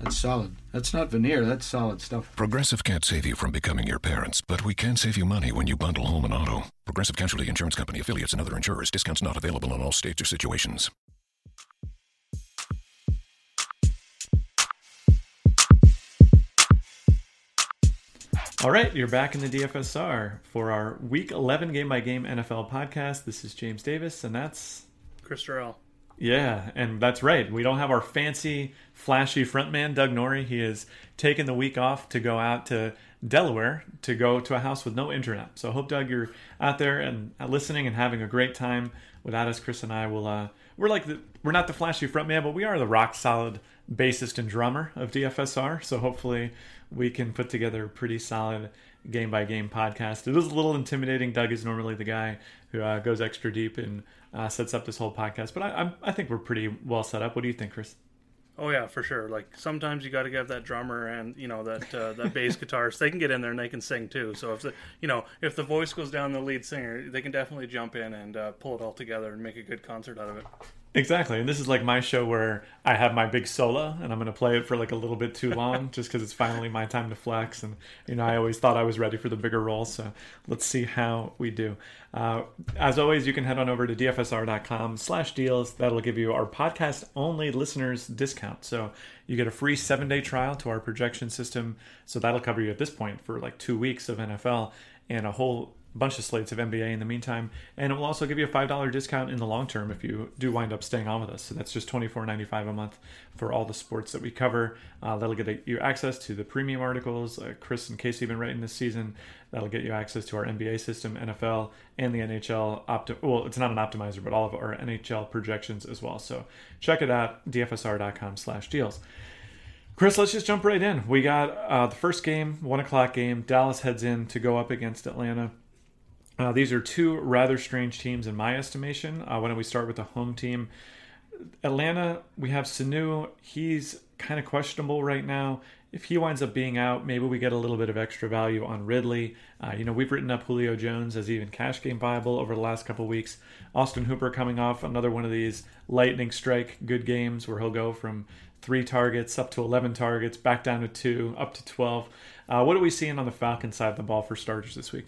That's solid. That's not veneer, that's solid stuff. Progressive can't save you from becoming your parents, but we can save you money when you bundle home and auto. Progressive Casualty Insurance Company affiliates and other insurers. Discounts not available in all states or situations. All right, you're back in the DFSR for our Week 11 Game by Game NFL podcast. This is James Davis, and that's Chris Durrell. Yeah, and that's right. We don't have our fancy, flashy frontman, Doug Norrie. He has taken the week off to go out to Delaware to go to a house with no internet. So I hope, Doug, you're out there and listening and having a great time. Without us, Chris and I will. Uh, we're like the, we're not the flashy frontman, but we are the rock solid bassist and drummer of DFSR. So hopefully, we can put together a pretty solid game by game podcast. It is a little intimidating. Doug is normally the guy who uh, goes extra deep and uh, sets up this whole podcast, but I, I'm, I think we're pretty well set up. What do you think, Chris? Oh yeah, for sure. Like sometimes you got to get that drummer and you know that uh, that bass guitarist. They can get in there and they can sing too. So if the you know if the voice goes down, the lead singer, they can definitely jump in and uh, pull it all together and make a good concert out of it. Exactly. And this is like my show where I have my big solo and I'm going to play it for like a little bit too long just because it's finally my time to flex. And, you know, I always thought I was ready for the bigger role. So let's see how we do. Uh, as always, you can head on over to dfsr.com slash deals. That'll give you our podcast only listeners discount. So you get a free seven day trial to our projection system. So that'll cover you at this point for like two weeks of NFL and a whole bunch of slates of NBA in the meantime, and it will also give you a five dollar discount in the long term if you do wind up staying on with us. So that's just twenty four ninety five a month for all the sports that we cover. Uh, that'll get you access to the premium articles. Uh, Chris and Casey have been writing this season. That'll get you access to our NBA system, NFL, and the NHL. Opti- well, it's not an optimizer, but all of our NHL projections as well. So check it out, dfsr.com/deals. Chris, let's just jump right in. We got uh, the first game, one o'clock game. Dallas heads in to go up against Atlanta. Uh, these are two rather strange teams in my estimation. Uh, why don't we start with the home team? Atlanta, we have Sanu. He's kind of questionable right now. If he winds up being out, maybe we get a little bit of extra value on Ridley. Uh, you know, we've written up Julio Jones as even cash game viable over the last couple weeks. Austin Hooper coming off another one of these lightning strike good games where he'll go from three targets up to 11 targets, back down to two, up to 12. Uh, what are we seeing on the Falcon side of the ball for starters this week?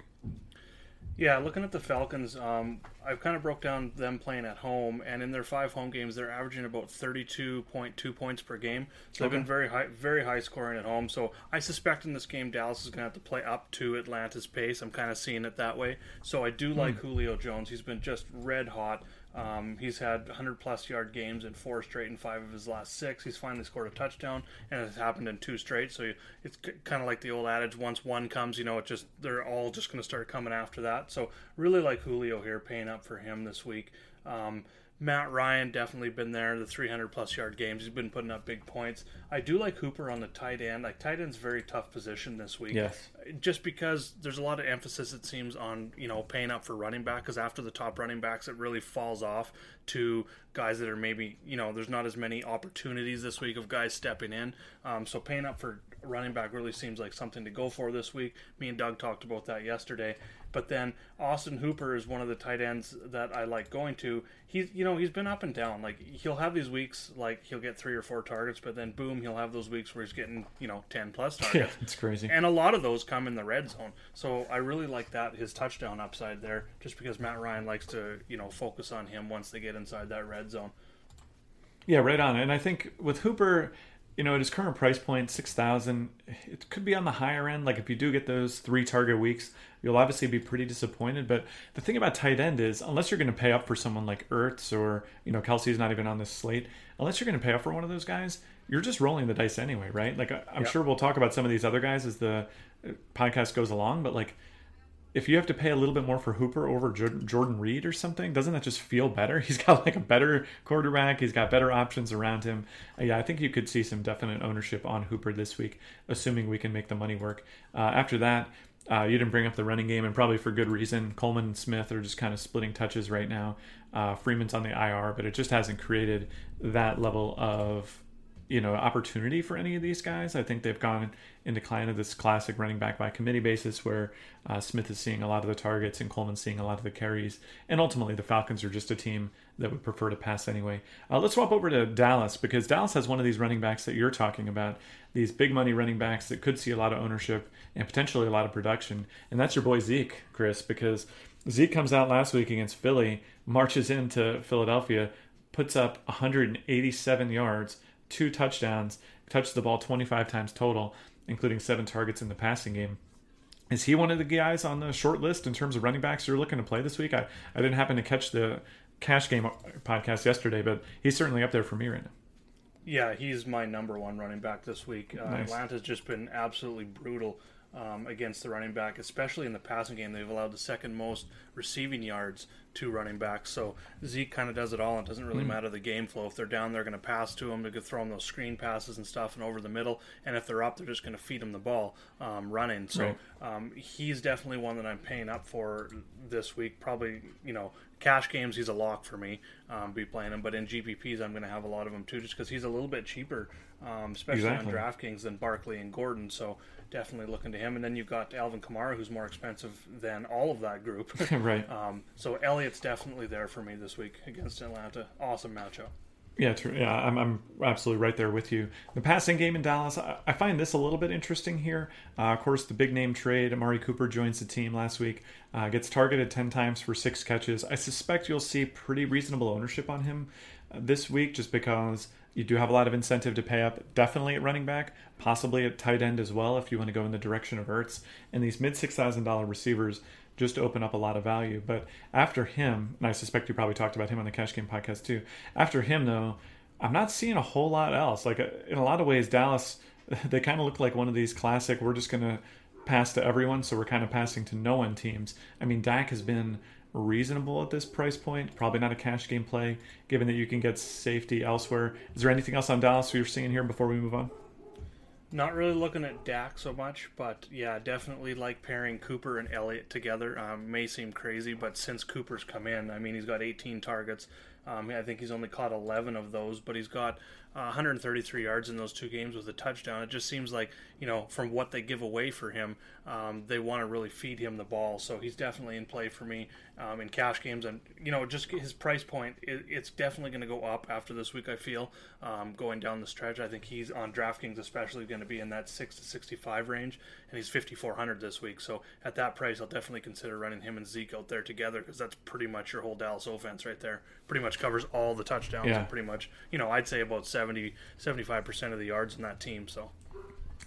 Yeah, looking at the Falcons, um, I've kind of broke down them playing at home, and in their five home games, they're averaging about thirty-two point two points per game. So okay. they've been very high, very high scoring at home. So I suspect in this game, Dallas is going to have to play up to Atlanta's pace. I'm kind of seeing it that way. So I do like mm. Julio Jones. He's been just red hot. Um, he's had 100 plus yard games in four straight and five of his last six. He's finally scored a touchdown, and it's happened in two straight. So it's kind of like the old adage: once one comes, you know, it just they're all just going to start coming after that. So really like Julio here, paying up for him this week. Um, Matt Ryan definitely been there. The 300 plus yard games, he's been putting up big points. I do like Hooper on the tight end. Like tight end's very tough position this week. Yes. Just because there's a lot of emphasis it seems on you know paying up for running back because after the top running backs it really falls off to guys that are maybe you know there's not as many opportunities this week of guys stepping in. Um, so paying up for running back really seems like something to go for this week. Me and Doug talked about that yesterday. But then Austin Hooper is one of the tight ends that I like going to. He's you know he's been up and down. Like he'll have these weeks like he'll get three or four targets, but then boom, he'll have those weeks where he's getting you know ten plus targets. Yeah, it's crazy. And a lot of those come in the red zone. So I really like that his touchdown upside there, just because Matt Ryan likes to you know focus on him once they get inside that red zone. Yeah, right on. And I think with Hooper, you know, at his current price point, six thousand, it could be on the higher end. Like if you do get those three target weeks, you'll obviously be pretty disappointed. But the thing about tight end is, unless you're going to pay up for someone like Ertz or you know Kelce's not even on this slate, unless you're going to pay up for one of those guys, you're just rolling the dice anyway, right? Like I'm yep. sure we'll talk about some of these other guys as the uh, podcast goes along, but like if you have to pay a little bit more for Hooper over Jordan Reed or something, doesn't that just feel better? He's got like a better quarterback. He's got better options around him. Uh, yeah, I think you could see some definite ownership on Hooper this week, assuming we can make the money work. Uh, after that, Uh, you didn't bring up the running game, and probably for good reason. Coleman and Smith are just kind of splitting touches right now. Uh, Freeman's on the IR, but it just hasn't created that level of you know opportunity for any of these guys. I think they've gone in decline of this classic running back by committee basis, where uh, Smith is seeing a lot of the targets and Coleman's seeing a lot of the carries, and ultimately the Falcons are just a team that would prefer to pass anyway. Uh, let's swap over to Dallas because Dallas has one of these running backs that you're talking about, these big money running backs that could see a lot of ownership and potentially a lot of production, and that's your boy Zeke, Chris, because Zeke comes out last week against Philly, marches into Philadelphia, puts up 187 yards two touchdowns, touched the ball 25 times total, including seven targets in the passing game. Is he one of the guys on the short list in terms of running backs you're looking to play this week? I, I didn't happen to catch the cash game podcast yesterday, but he's certainly up there for me right now. Yeah, he's my number one running back this week. Uh, nice. Atlanta's just been absolutely brutal um, against the running back, especially in the passing game. They've allowed the second most receiving yards to running backs. So Zeke kind of does it all. It doesn't really mm. matter the game flow. If they're down, they're going to pass to him. They could throw him those screen passes and stuff and over the middle. And if they're up, they're just going to feed him the ball um, running. So right. um, he's definitely one that I'm paying up for this week. Probably, you know, cash games, he's a lock for me. Um, be playing him, but in GPPs, I'm going to have a lot of him too, just because he's a little bit cheaper, um, especially exactly. on DraftKings than Barkley and Gordon. So definitely looking to him. And then you've got Alvin Kamara, who's more expensive than all of that group. right. Um, so Elliott's definitely there for me this week against Atlanta. Awesome matchup. Yeah, true. Yeah, I'm, I'm absolutely right there with you. The passing game in Dallas, I, I find this a little bit interesting here. Uh, of course, the big name trade, Amari Cooper joins the team last week, uh, gets targeted 10 times for six catches. I suspect you'll see pretty reasonable ownership on him uh, this week just because you do have a lot of incentive to pay up, definitely at running back, possibly at tight end as well if you want to go in the direction of Ertz. And these mid $6,000 receivers just open up a lot of value. But after him, and I suspect you probably talked about him on the Cash Game podcast too, after him, though, I'm not seeing a whole lot else. Like, uh, in a lot of ways, Dallas, they kind of look like one of these classic, we're just going to pass to everyone, so we're kind of passing to no one teams. I mean, Dak has been reasonable at this price point. Probably not a cash game play, given that you can get safety elsewhere. Is there anything else on Dallas we are seeing here before we move on? Not really looking at Dak so much, but yeah, definitely like pairing Cooper and Elliott together. Um, may seem crazy, but since Cooper's come in, I mean, he's got 18 targets. Um, I think he's only caught 11 of those, but he's got uh, 133 yards in those two games with a touchdown. It just seems like, you know, from what they give away for him, um, they want to really feed him the ball. So he's definitely in play for me um, in cash games. And, you know, just his price point, it, it's definitely going to go up after this week, I feel, um, going down the stretch. I think he's on DraftKings, especially going to be in that 6 to 65 range. And he's 5,400 this week. So at that price, I'll definitely consider running him and Zeke out there together because that's pretty much your whole Dallas offense right there. Pretty much covers all the touchdowns yeah. and pretty much, you know, I'd say about 70, 75% of the yards in that team. So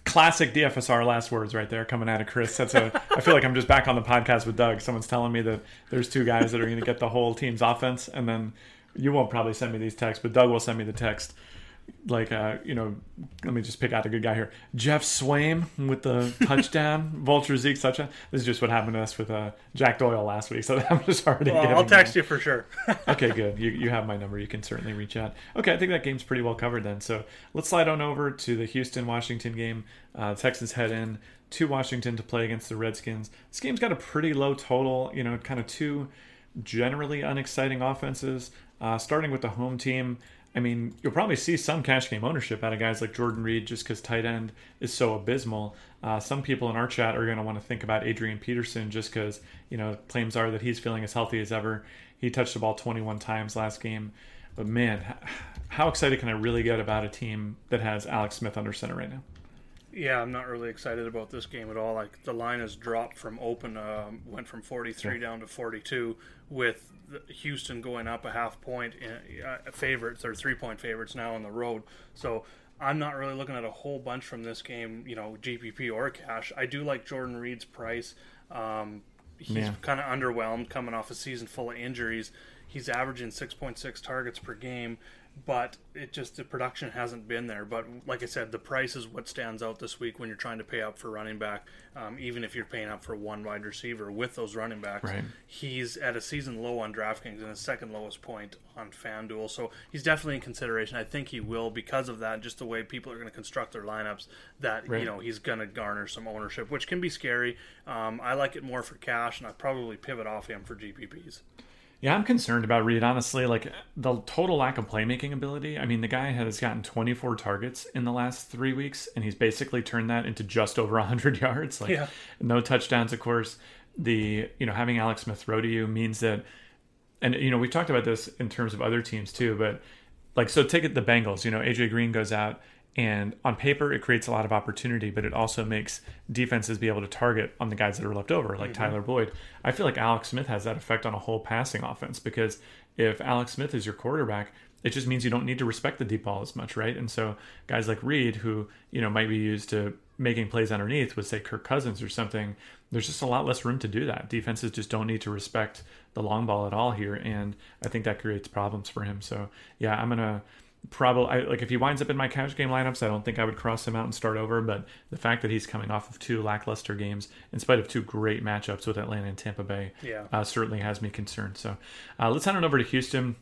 classic DFSR last words right there coming out of Chris. That's a. I feel like I'm just back on the podcast with Doug. Someone's telling me that there's two guys that are going to get the whole team's offense, and then you won't probably send me these texts, but Doug will send me the text like uh, you know, let me just pick out a good guy here. Geoff Swaim with the touchdown, Vulture Zeke touchdown. This is just what happened to us with uh, Jack Doyle last week. So I'm just already. Well, I'll text you for sure. okay, good. You you have my number. You can certainly reach out. Okay, I think that game's pretty well covered then. So let's slide on over to the Houston Washington game. Uh, Texans head in to Washington to play against the Redskins. This game's got a pretty low total. You know, kind of two generally unexciting offenses. Uh, starting with the home team. I mean, you'll probably see some cash game ownership out of guys like Jordan Reed just because tight end is so abysmal. Uh, some people in our chat are going to want to think about Adrian Peterson just because, you know, claims are that he's feeling as healthy as ever. He touched the ball 21 times last game. But man, how excited can I really get about a team that has Alex Smith under center right now? Yeah, I'm not really excited about this game at all. Like the line has dropped from open, uh, went from 43 yeah. down to 42, with Houston going up a half point in, uh, favorites or three point favorites now on the road. So I'm not really looking at a whole bunch from this game, you know, GPP or cash. I do like Jordan Reed's price. Um, he's yeah. kind of underwhelmed coming off a season full of injuries He's averaging 6.6 targets per game but it just the production hasn't been there. But like I said, the price is what stands out this week when you're trying to pay up for running back. Um, even if you're paying up for one wide receiver with those running backs, right. he's at a season low on DraftKings and his second lowest point on FanDuel. So he's definitely in consideration. I think he will because of that, just the way people are going to construct their lineups. That right. you know he's going to garner some ownership, which can be scary. Um, I like it more for cash, and I probably pivot off him for GPPs. Yeah, I'm concerned about Reed, honestly. Like the total lack of playmaking ability. I mean, the guy has gotten 24 targets in the last three weeks, and he's basically turned that into just over 100 yards. Like, yeah. no touchdowns, of course. The, you know, having Alex Smith throw to you means that, and, you know, we've talked about this in terms of other teams too, but like, so take it the Bengals, you know, AJ Green goes out and on paper, it creates a lot of opportunity, but it also makes defenses be able to target on the guys that are left over, like mm-hmm. Tyler Boyd. I feel like Alex Smith has that effect on a whole passing offense because if Alex Smith is your quarterback, it just means you don't need to respect the deep ball as much, right? And so guys like Reed, who you know might be used to making plays underneath, with say Kirk Cousins or something, there's just a lot less room to do that. Defenses just don't need to respect the long ball at all here, and I think that creates problems for him. So yeah, I'm gonna probably like if he winds up in my cash game lineups, I don't think I would cross him out and start over. But the fact that he's coming off of two lackluster games, in spite of two great matchups with Atlanta and Tampa Bay, yeah. uh, certainly has me concerned. So uh, let's head on over to Houston.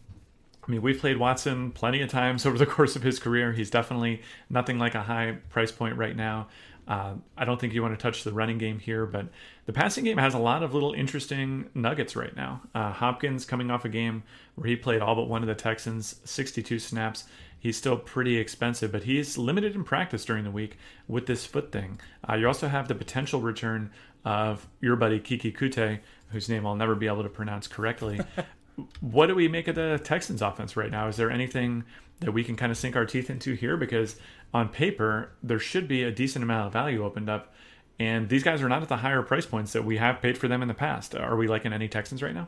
I mean, we've played Watson plenty of times over the course of his career. He's definitely nothing like a high price point right now. Uh, I don't think you want to touch the running game here, but the passing game has a lot of little interesting nuggets right now. Uh, Hopkins coming off a game where he played all but one of the Texans, 62 snaps. He's still pretty expensive, but he's limited in practice during the week with this foot thing. Uh, you also have the potential return of your buddy Keke Coutee, whose name I'll never be able to pronounce correctly. what do we make of the Texans offense right now? Is there anything that we can kind of sink our teeth into here? Because on paper, there should be a decent amount of value opened up. And these guys are not at the higher price points that we have paid for them in the past. Are we liking any Texans right now?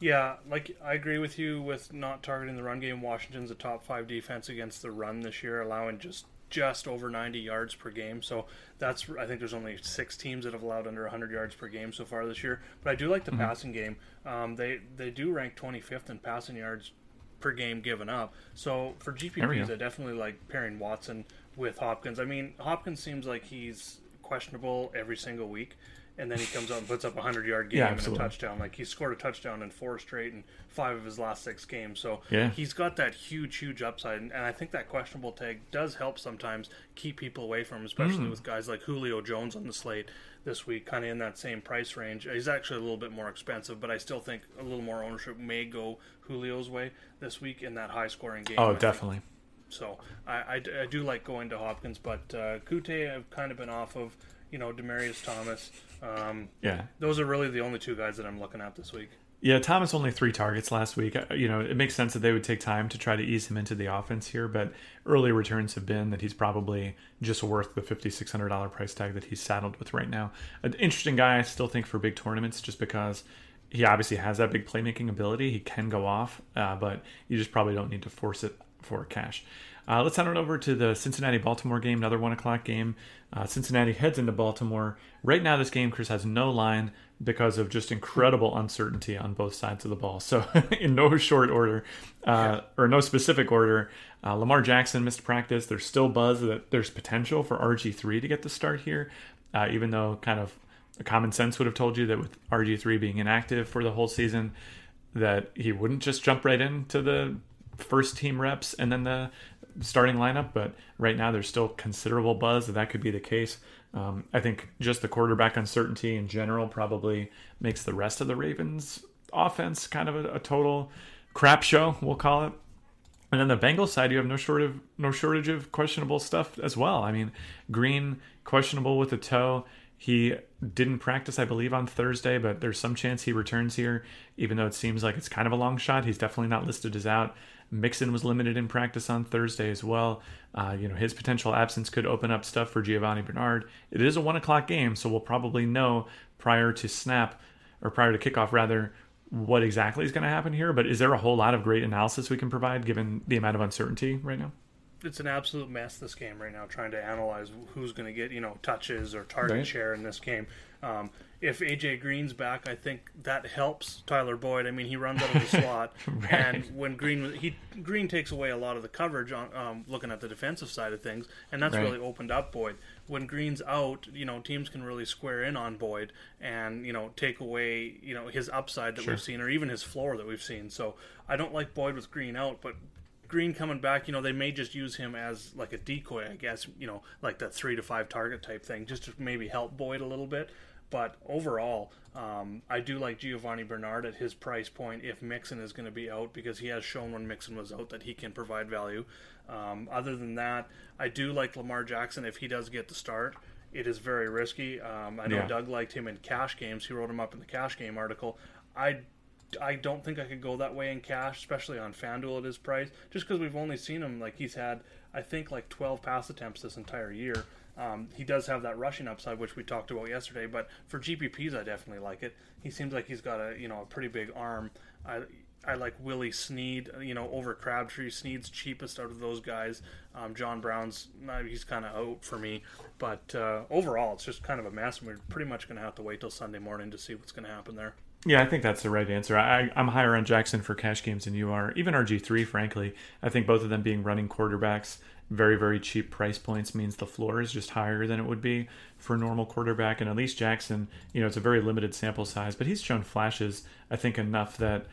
Yeah, like I agree with you with not targeting the run game. Washington's a top five defense against the run this year, allowing just just over 90 yards per game. So that's I think there's only six teams that have allowed under 100 yards per game so far this year. But I do like the mm-hmm. passing game. Um, they they do rank 25th in passing yards per game given up. So for GPPs, I definitely like pairing Watson with Hopkins. I mean, Hopkins seems like he's questionable every single week, and then he comes out and puts up a hundred yard game yeah, and a touchdown. Like he scored a touchdown in four straight and five of his last six games. So yeah. he's got that huge, huge upside, and, and, I think that questionable tag does help sometimes keep people away from him, especially mm. with guys like Julio Jones on the slate this week, kind of in that same price range. He's actually a little bit more expensive, but I still think a little more ownership may go Julio's way this week in that high scoring game. Oh, I definitely. Think. So I, I, I, do like going to Hopkins, but uh, Coutee I've kind of been off of. You know, Demaryius Thomas. Um, yeah, those are really the only two guys that I'm looking at this week. Yeah, Thomas only three targets last week. Uh, you know, it makes sense that they would take time to try to ease him into the offense here, but early returns have been that he's probably just worth the fifty six hundred dollar price tag that he's saddled with right now. An interesting guy, I still think for big tournaments, just because he obviously has that big playmaking ability. He can go off, uh, but you just probably don't need to force it for cash. Uh, let's head on over to the Cincinnati Baltimore game, another one o'clock game. Uh, Cincinnati heads into Baltimore. Right now, this game, Chris, has no line because of just incredible uncertainty on both sides of the ball. So, in no short order, uh, or no specific order, uh, Lamar Jackson missed practice. There's still buzz that there's potential for RG3 to get the start here, uh, even though kind of common sense would have told you that with RG3 being inactive for the whole season, that he wouldn't just jump right into the first team reps and then the starting lineup, but right now there's still considerable buzz that that could be the case. Um, I think just the quarterback uncertainty in general probably makes the rest of the Ravens offense kind of a, a total crap show, we'll call it. And then the Bengals side, you have no short of no shortage of questionable stuff as well. I mean, Green questionable with a toe. He didn't practice, I believe, on Thursday, but there's some chance he returns here, even though it seems like it's kind of a long shot. He's definitely not listed as out. Mixon was limited in practice on Thursday as well. Uh, you know, his potential absence could open up stuff for Giovani Bernard. It is a one o'clock game, so we'll probably know prior to snap or prior to kickoff rather what exactly is going to happen here. But is there a whole lot of great analysis we can provide given the amount of uncertainty right now? It's an absolute mess this game right now, trying to analyze who's going to get you know touches or target right. share in this game. Um, if AJ Green's back, I think that helps Tyler Boyd. I mean, he runs out of the slot, right. and when Green he Green takes away a lot of the coverage on um, looking at the defensive side of things, and that's right. really opened up Boyd. When Green's out, you know, teams can really square in on Boyd and you know take away you know his upside that sure. we've seen, or even his floor that we've seen. So I don't like Boyd with Green out, but Green coming back, you know, they may just use him as like a decoy, I guess, you know, like that three to five target type thing, just to maybe help Boyd a little bit. But overall, um, I do like Giovani Bernard at his price point if Mixon is going to be out because he has shown when Mixon was out that he can provide value. Um, other than that, I do like Lamar Jackson if he does get the start. It is very risky. Um, I know yeah. Doug liked him in cash games. He wrote him up in the cash game article. I I don't think I could go that way in cash, especially on FanDuel at his price, just because we've only seen him like he's had, I think, like 12 pass attempts this entire year. Um, he does have that rushing upside, which we talked about yesterday. But for GPPs, I definitely like it. He seems like he's got a you know a pretty big arm. I I like Willie Snead, you know, over Crabtree. Snead's cheapest out of those guys. Um, John Brown's he's kind of out for me. But uh, overall, it's just kind of a mess. and We're pretty much going to have to wait till Sunday morning to see what's going to happen there. Yeah, I think that's the right answer. I, am higher on Jackson for cash games than you are. Even RG3, frankly. I think both of them being running quarterbacks very very cheap price points means the floor is just higher than it would be for a normal quarterback and at least Jackson you know it's a very limited sample size but he's shown flashes I think enough that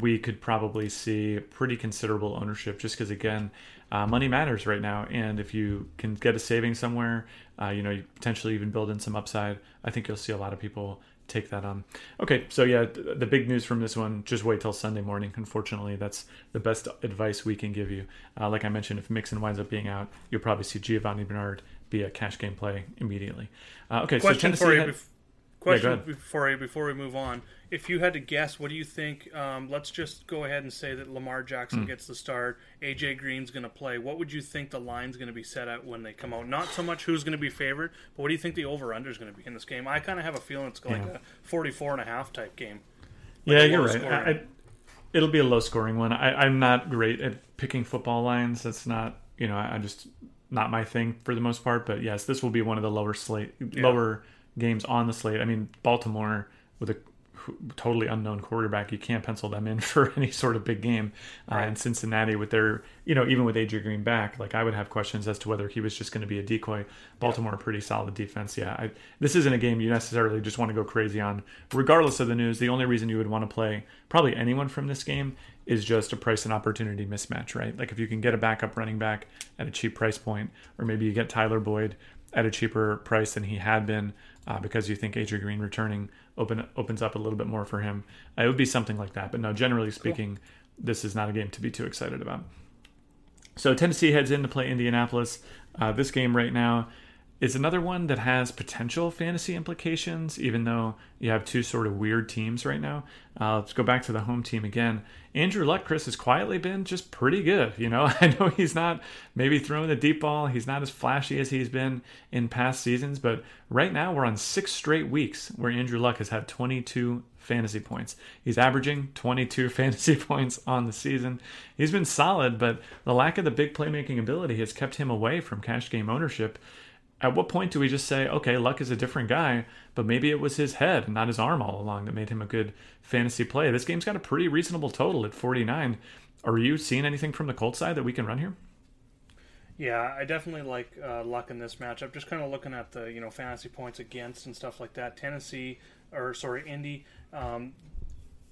we could probably see pretty considerable ownership just because again uh, money matters right now and if you can get a saving somewhere uh, you know you potentially even build in some upside I think you'll see a lot of people take that on. Okay, so yeah, the big news from this one, just wait till Sunday morning. Unfortunately, that's the best advice we can give you. Uh, like I mentioned, if Mixon winds up being out, you'll probably see Giovani Bernard be a cash game play immediately. Uh, okay, Question so Tennessee for you. Had, Question yeah, before before we move on. If you had to guess, what do you think? Um, let's just go ahead and say that Lamar Jackson mm. gets the start. AJ Green's going to play. What would you think the line's going to be set at when they come out? Not so much who's going to be favored, but what do you think the over under is going to be in this game? I kind of have a feeling it's like yeah. a 44 and a half type game. Like yeah, you're right. I, I, it'll be a low scoring one. I, am not great at picking football lines. That's not you know I, I just not my thing for the most part. But yes, this will be one of the lower slate yeah. lower games on the slate. I mean, Baltimore with a totally unknown quarterback, you can't pencil them in for any sort of big game. Uh, right. Uh, and Cincinnati with their, you know, even with AJ Green back, like I would have questions as to whether he was just going to be a decoy. Baltimore, yeah. pretty solid defense. Yeah, I, this isn't a game you necessarily just want to go crazy on. Regardless of the news, the only reason you would want to play probably anyone from this game is just a price and opportunity mismatch, right? Like if you can get a backup running back at a cheap price point, or maybe you get Tyler Boyd at a cheaper price than he had been uh, because you think Adrian Green returning open opens up a little bit more for him. Uh, it would be something like that. But no, generally speaking, cool. this is not a game to be too excited about. So Tennessee heads in to play Indianapolis. Uh, this game right now is another one that has potential fantasy implications, even though you have two sort of weird teams right now. Uh, let's go back to the home team again. Andrew Luck, Chris, has quietly been just pretty good. You know, I know he's not maybe throwing the deep ball, he's not as flashy as he's been in past seasons, but right now we're on six straight weeks where Andrew Luck has had 22 fantasy points. He's averaging 22 fantasy points on the season. He's been solid, but the lack of the big playmaking ability has kept him away from cash game ownership at what point do we just say, okay, Luck is a different guy, but maybe it was his head and not his arm all along that made him a good fantasy play? This game's got a pretty reasonable total at 49. Are you seeing anything from the Colts side that we can run here? Yeah, I definitely like uh, Luck in this matchup. Just kind of looking at the you know fantasy points against and stuff like that. Tennessee, or sorry, Indy. Um,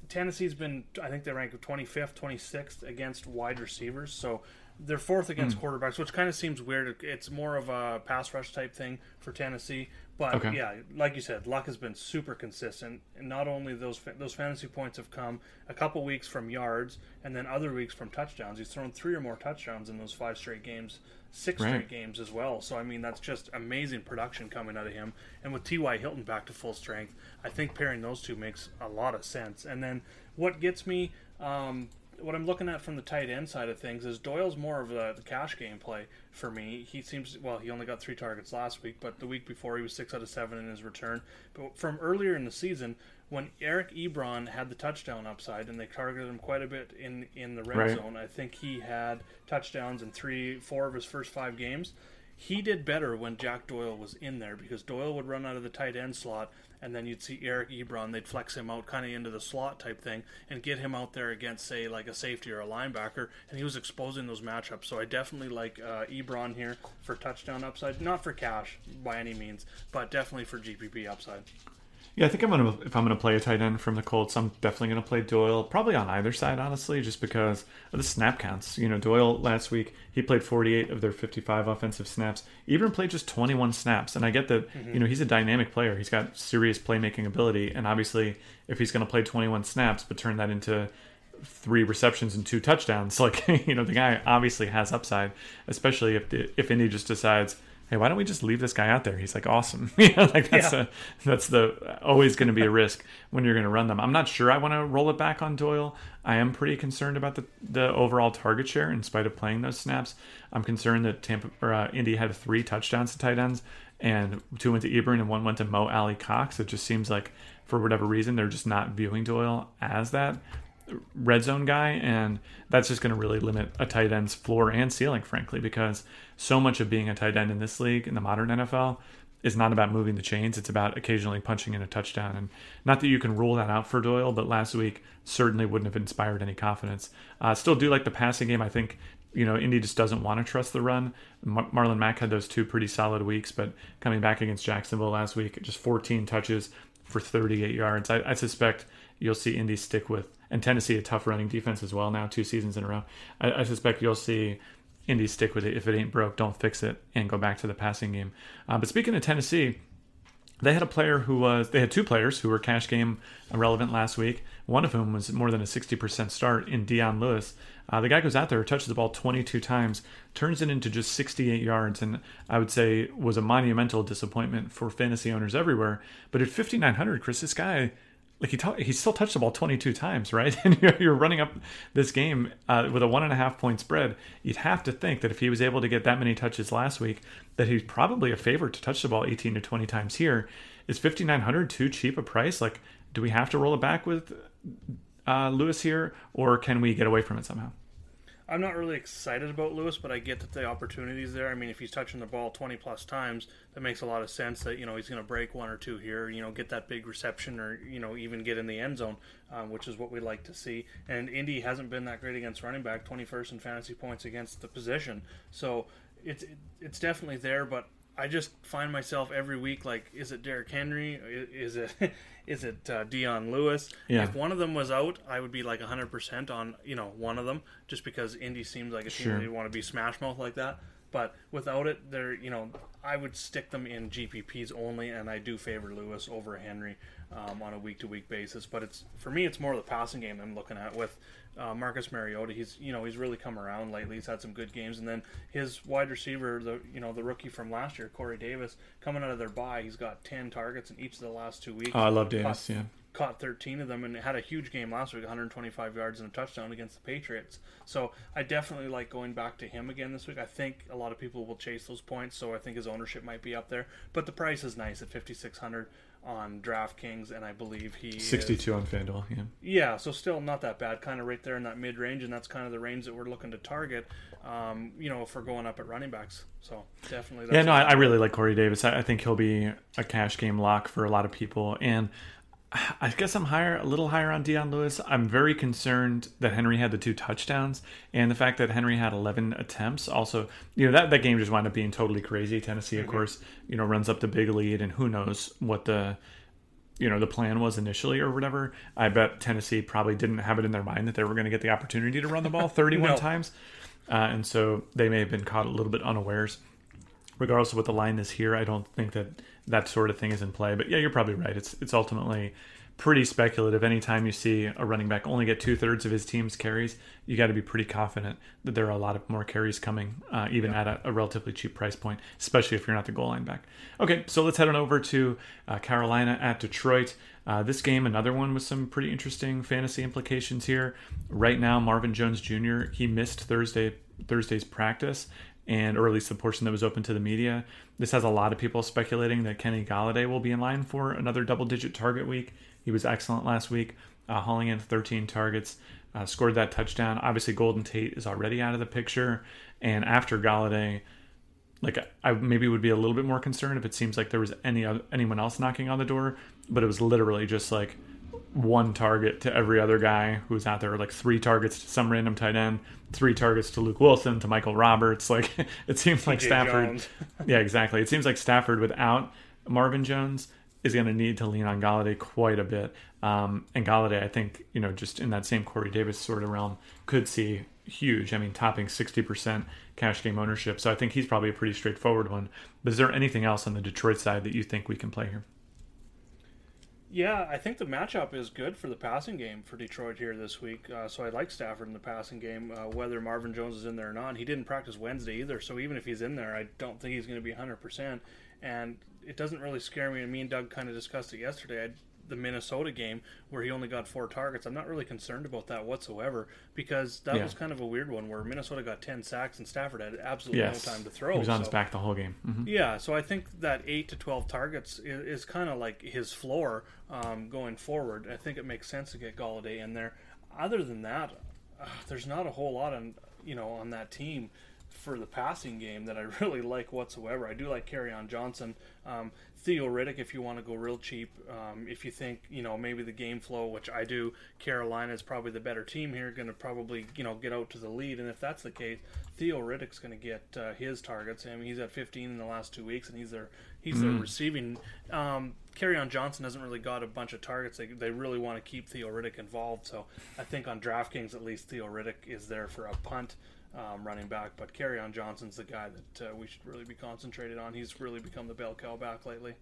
Tennessee's been, I think they rank 25th, 26th against wide receivers. So they're fourth against mm. quarterbacks, which kind of seems weird. It's more of a pass rush type thing for Tennessee. But okay. yeah, like you said, Luck has been super consistent. And not only those those fantasy points have come a couple weeks from yards, and then other weeks from touchdowns. He's thrown three or more touchdowns in those five straight games, six right. straight games as well. So I mean, that's just amazing production coming out of him. And with T.Y. Hilton back to full strength, I think pairing those two makes a lot of sense. And then what gets me. Um, what I'm looking at from the tight end side of things is Doyle's more of the, the cash game play for me. He seems well, he only got three targets last week, but the week before he was six out of seven in his return. But from earlier in the season, when Eric Ebron had the touchdown upside and they targeted him quite a bit in in the red right. zone, I think he had touchdowns in three, four of his first five games. he did better when Jack Doyle was in there because Doyle would run out of the tight end slot and then you'd see Eric Ebron. They'd flex him out kind of into the slot type thing and get him out there against, say, like a safety or a linebacker, and he was exposing those matchups. So I definitely like uh, Ebron here for touchdown upside, not for cash by any means, but definitely for GPP upside. Yeah, I think I'm gonna if I'm gonna play a tight end from the Colts, I'm definitely gonna play Doyle, probably on either side, honestly, just because of the snap counts. You know, Doyle last week he played 48 of their 55 offensive snaps. Ebron played just 21 snaps, and I get that. Mm-hmm. You know, he's a dynamic player. He's got serious playmaking ability, and obviously, if he's gonna play 21 snaps but turn that into three receptions and two touchdowns, like you know, the guy obviously has upside, especially if the, if Indy just decides hey, why don't we just leave this guy out there? He's like awesome. you know, like that's yeah. a, that's the always going to be a risk when you're going to run them. I'm not sure I want to roll it back on Doyle. I am pretty concerned about the the overall target share in spite of playing those snaps. I'm concerned that Tampa or uh, Indy had three touchdowns to tight ends and two went to Ebron and one went to Mo Alie-Cox. It just seems like for whatever reason they're just not viewing Doyle as that red zone guy, and that's just going to really limit a tight end's floor and ceiling, frankly, because so much of being a tight end in this league, in the modern NFL, is not about moving the chains. It's about occasionally punching in a touchdown. And not that you can rule that out for Doyle, but last week certainly wouldn't have inspired any confidence. Uh, still do like the passing game. I think, you know, Indy just doesn't want to trust the run. Mar- Marlon Mack had those two pretty solid weeks, but coming back against Jacksonville last week, just 14 touches for 38 yards. I, I suspect you'll see Indy stick with, and Tennessee a tough running defense as well now, two seasons in a row. I, I suspect you'll see Indy stick with it. If it ain't broke, don't fix it, and go back to the passing game. Uh, but speaking of Tennessee, they had a player who was they had two players who were cash game relevant last week. One of whom was more than a 60% start in Dion Lewis. Uh, the guy goes out there, touches the ball 22 times, turns it into just 68 yards, and I would say was a monumental disappointment for fantasy owners everywhere. But at 5,900, Chris, this guy like he he still touched the ball 22 times, right? And you're, you're running up this game uh, with a one and a half point spread. You'd have to think that if he was able to get that many touches last week, that he's probably a favorite to touch the ball 18 to 20 times here. Is 5900 too cheap a price? Like, do we have to roll it back with uh, Lewis here, or can we get away from it somehow? I'm not really excited about Lewis, but I get that the opportunities there. I mean, if he's touching the ball 20 plus times, that makes a lot of sense. That you know he's going to break one or two here, you know, get that big reception, or you know even get in the end zone, um, which is what we like to see. And Indy hasn't been that great against running back, 21st in fantasy points against the position, so it's it's definitely there. But I just find myself every week like, is it Derrick Henry? Is it is it uh, Dion Lewis? Yeah. If one of them was out, I would be like 100 percent on you know one of them, just because Indy seems like a team sure. that want to be smash mouth like that. But without it, they're you know I would stick them in GPPs only, and I do favor Lewis over Henry um, on a week to week basis. But it's for me, it's more the passing game I'm looking at with uh, Marcus Mariota. He's you know he's really come around lately. He's had some good games, and then his wide receiver, the you know the rookie from last year, Corey Davis, coming out of their bye, he's got ten targets in each of the last two weeks. Oh, I love Davis. Caught, yeah, caught 13 of them and had a huge game last week, 125 yards and a touchdown against the Patriots. So I definitely like going back to him again this week. I think a lot of people will chase those points, so I think his ownership might be up there. But the price is nice at 5600 on DraftKings, and I believe he 62 is, on FanDuel. Yeah, yeah. So still not that bad, kind of right there in that mid range, and that's kind of the range that we're looking to target. Um, you know, if we're going up at running backs, so definitely. yeah, no, I, I, really like Corey Davis. I, I think he'll be a cash game lock for a lot of people, and I guess I'm higher, a little higher on Dion Lewis. I'm very concerned that Henry had the two touchdowns, and the fact that Henry had 11 attempts. Also, you know that that game just wound up being totally crazy. Tennessee, of mm-hmm. course, you know runs up the big lead, and who knows what the you know the plan was initially or whatever. I bet Tennessee probably didn't have it in their mind that they were going to get the opportunity to run the ball 31 no. times, uh, and so they may have been caught a little bit unawares. Regardless of what the line is here, I don't think that that sort of thing is in play. But yeah, you're probably right. It's it's ultimately pretty speculative. Anytime you see a running back only get two thirds of his team's carries, you got to be pretty confident that there are a lot of more carries coming, uh, even yeah. at a, a, relatively cheap price point, especially if you're not the goal line back. Okay, so let's head on over to uh, Carolina at Detroit. Uh, this game, another one with some pretty interesting fantasy implications here. Right now, Marvin Jones Jr. he missed Thursday Thursday's practice and or at least the portion that was open to the media. This has a lot of people speculating that Kenny Golladay will be in line for another double-digit target week. He was excellent last week, uh, hauling in 13 targets, uh, scored that touchdown. Obviously, Golden Tate is already out of the picture, and after Golladay, like I maybe would be a little bit more concerned if it seems like there was any anyone else knocking on the door, but it was literally just like one target to every other guy who's out there, like three targets to some random tight end, three targets to Luke Wilson, to Michael Roberts. Like it seems like Stafford. yeah, exactly. It seems like Stafford without Marvin Jones is going to need to lean on Golladay quite a bit. Um, and Golladay, I think, you know, just in that same Corey Davis sort of realm, could see huge. I mean, topping 60% cash game ownership. So I think he's probably a pretty straightforward one. But is there anything else on the Detroit side that you think we can play here? Yeah, I think the matchup is good for the passing game for Detroit here this week. Uh, so I like Stafford in the passing game, uh, whether Marvin Jones is in there or not. He didn't practice Wednesday either, so even if he's in there, I don't think he's going to be 100%. And it doesn't really scare me. And me and Doug kind of discussed it yesterday. I the Minnesota game where he only got four targets. I'm not really concerned about that whatsoever because that yeah. was kind of a weird one where Minnesota got 10 sacks and Stafford had absolutely yes. no time to throw. He was on so, his back the whole game. Mm-hmm. Yeah, so I think that 8 to 12 targets is, is kind of like his floor um, going forward. I think it makes sense to get Golladay in there. Other than that, uh, there's not a whole lot on you know on that team for the passing game that I really like whatsoever. I do like Kerryon Johnson. Um, Theo Riddick if you want to go real cheap. Um, if you think you know maybe the game flow, which I do, Carolina is probably the better team here, going to probably you know get out to the lead. And if that's the case, Theo Riddick's going to get uh, his targets. I mean, he's at 15 in the last two weeks, and he's their he's mm-hmm. their receiving. Um, on Johnson hasn't really got a bunch of targets. They, they really want to keep Theo Riddick involved. So I think on DraftKings at least Theo Riddick is there for a punt. Um, running back, but Kerryon Johnson's the guy that uh, we should really be concentrated on. He's really become the bell cow back lately.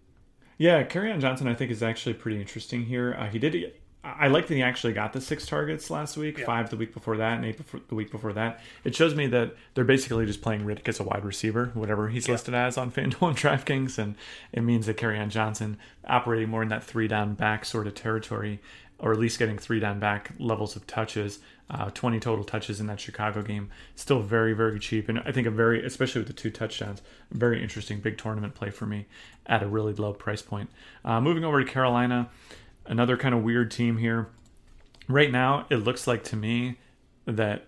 Yeah, Kerryon Johnson, I think, is actually pretty interesting here. Uh, he did. I like that he actually got the six targets last week, yeah. five the week before that, and eight before, the week before that. It shows me that they're basically just playing Riddick as a wide receiver, whatever he's yeah. listed as on FanDuel and DraftKings, and it means that Kerryon Johnson operating more in that three down back sort of territory, or at least getting three down back levels of touches uh, 20 total touches in that Chicago game. Still very, very cheap. And I think a very, especially with the two touchdowns, very interesting big tournament play for me at a really low price point. Uh, moving over to Carolina, another kind of weird team here. Right now, it looks like to me that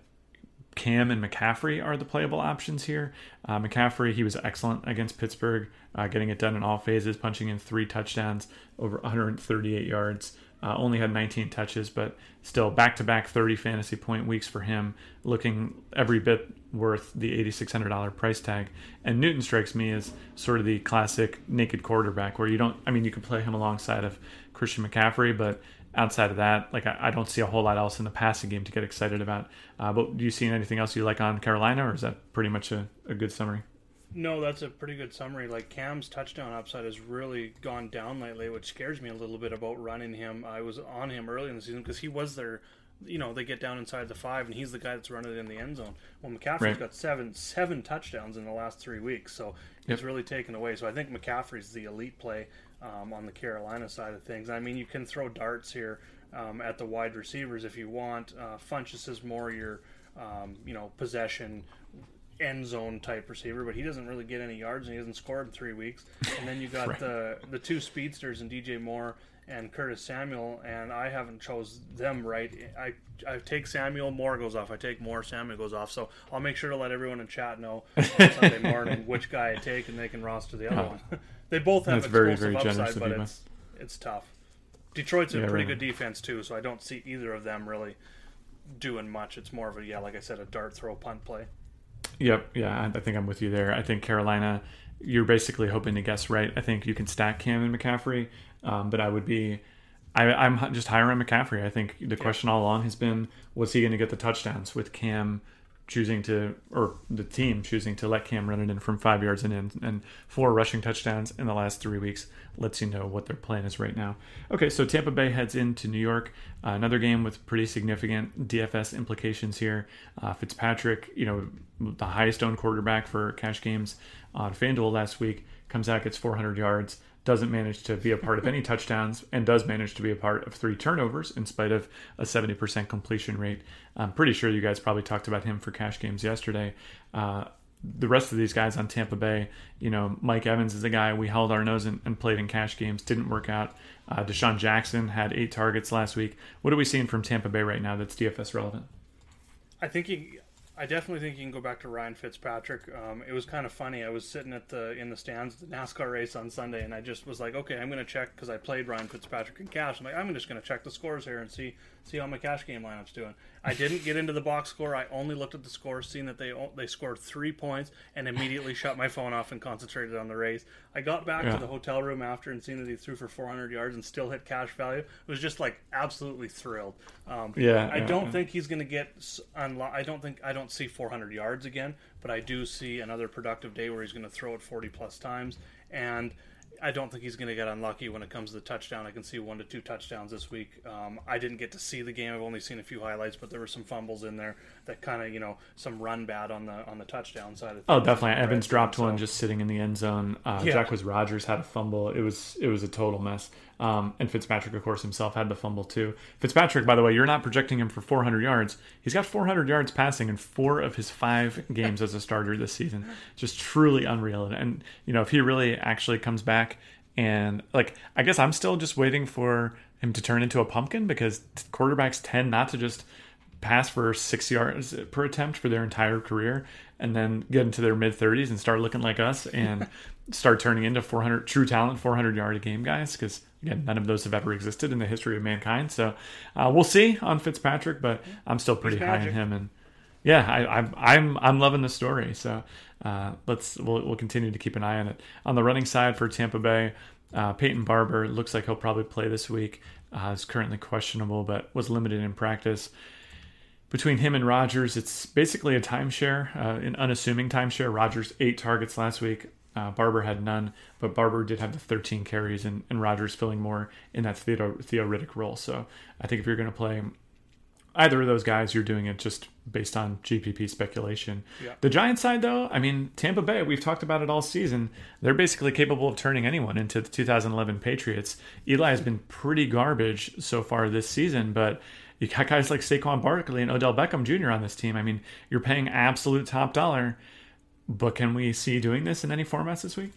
Cam and McCaffrey are the playable options here. Uh, McCaffrey, he was excellent against Pittsburgh, uh, getting it done in all phases, punching in three touchdowns, over 138 yards. Uh, only had 19 touches, but still back to back 30 fantasy point weeks for him, looking every bit worth the $8,600 price tag. And Newton strikes me as sort of the classic naked quarterback where you don't, I mean, you can play him alongside of Christian McCaffrey, but outside of that, like I, I don't see a whole lot else in the passing game to get excited about. Uh, but do you see anything else you like on Carolina, or is that pretty much a, a good summary? No, that's a pretty good summary. Like Cam's touchdown upside has really gone down lately, which scares me a little bit about running him. I was on him early in the season because he was their, you know, they get down inside the five, and he's the guy that's running it in the end zone. Well, McCaffrey's right. got seven seven touchdowns in the last three weeks, so yep. he's really taken away. So I think McCaffrey's the elite play um, on the Carolina side of things. I mean, you can throw darts here um, at the wide receivers if you want. Uh, Funchess is more your, um, you know, possession end zone type receiver, but he doesn't really get any yards and he hasn't scored in three weeks. And then you got right. the the two speedsters and DJ Moore and Curtis Samuel, and I haven't chose them right. I I take Samuel, Moore goes off. I take Moore, Samuel goes off. So I'll make sure to let everyone in chat know on Sunday morning which guy I take, and they can roster the other one. they both have That's explosive very, very upside, but it's it's tough. Detroit's a yeah, pretty right. good defense too, so I don't see either of them really doing much. It's more of a yeah, like I said, a dart throw punt play. Yep, yeah, I think I'm with you there. I think Carolina, you're basically hoping to guess right. I think you can stack Cam and McCaffrey, um, but I would be, I, am just higher on McCaffrey. I think the question all along has been, was he going to get the touchdowns with Cam choosing to, or the team choosing to let Cam run it in from five yards and in, and four rushing touchdowns in the last three weeks lets you know what their plan is right now. Okay, so Tampa Bay heads into New York. Uh, another game with pretty significant DFS implications here. Uh, Fitzpatrick, you know, the highest owned quarterback for cash games on FanDuel last week, comes out, gets 400 yards doesn't manage to be a part of any touchdowns and does manage to be a part of three turnovers in spite of a 70% completion rate. I'm pretty sure you guys probably talked about him for cash games yesterday. Uh, the rest of these guys on Tampa Bay, you know, Mike Evans is a guy we held our nose and, and played in cash games, didn't work out. Uh, DeSean Jackson had eight targets last week. What are we seeing from Tampa Bay right now that's DFS relevant? I think he, I definitely think you can go back to Ryan Fitzpatrick. Um, it was kind of funny. I was sitting at the in the stands the NASCAR race on Sunday, and I just was like, okay, I'm going to check because I played Ryan Fitzpatrick in cash. I'm like, I'm just going to check the scores here and see see how my cash game lineup's doing. I didn't get into the box score. I only looked at the score, seeing that they they scored three points, and immediately shut my phone off and concentrated on the race. I got back yeah. to the hotel room after and seen that he threw for 400 yards and still hit cash value. It was just like absolutely thrilled. Um, yeah, I yeah, don't yeah. think he's going to get. Unlo- I don't think I don't see 400 yards again, but I do see another productive day where he's going to throw it 40 plus times and I don't think he's going to get unlucky when it comes to the touchdown. I can see one to two touchdowns this week. Um, I didn't get to see the game; I've only seen a few highlights, but there were some fumbles in there that kind of, you know, some run bad on the on the touchdown side of things. Oh, definitely. Evans dropped one just sitting in the end zone. Uh, yeah. Jacquizz Rodgers had a fumble. It was it was a total mess. Um, and Fitzpatrick, of course, himself had the fumble too. Fitzpatrick, by the way, you're not projecting him for 400 yards. He's got 400 yards passing in four of his five games as a starter this season. Just truly unreal. And, and you know, if he really actually comes back and like, I guess I'm still just waiting for him to turn into a pumpkin because quarterbacks tend not to just pass for six yards per attempt for their entire career and then get into their mid 30s and start looking like us and start turning into 400 true talent 400 yard a game guys because again none of those have ever existed in the history of mankind so uh, we'll see on fitzpatrick but i'm still pretty high on him and yeah I, am I'm i'm loving the story so uh, let's we'll, we'll continue to keep an eye on it on the running side for tampa bay uh, Peyton Barber looks like he'll probably play this week. Uh, is currently questionable, but was limited in practice. Between him and Rodgers, it's basically a timeshare, uh, an unassuming timeshare. Rodgers eight targets last week. Uh, Barber had none, but Barber did have the 13 carries, and, and Rodgers filling more in that Theo, Theo Riddick role. So I think if you're going to play either of those guys, you're doing it just based on GPP speculation. Yeah. The Giants side, though, I mean, Tampa Bay, we've talked about it all season. They're basically capable of turning anyone into the 2011 Patriots. Eli has been pretty garbage so far this season, but you got guys like Saquon Barkley and Odell Beckham Jr. on this team. I mean, you're paying absolute top dollar, but can we see doing this in any formats this week?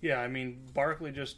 Yeah, I mean, Barkley just.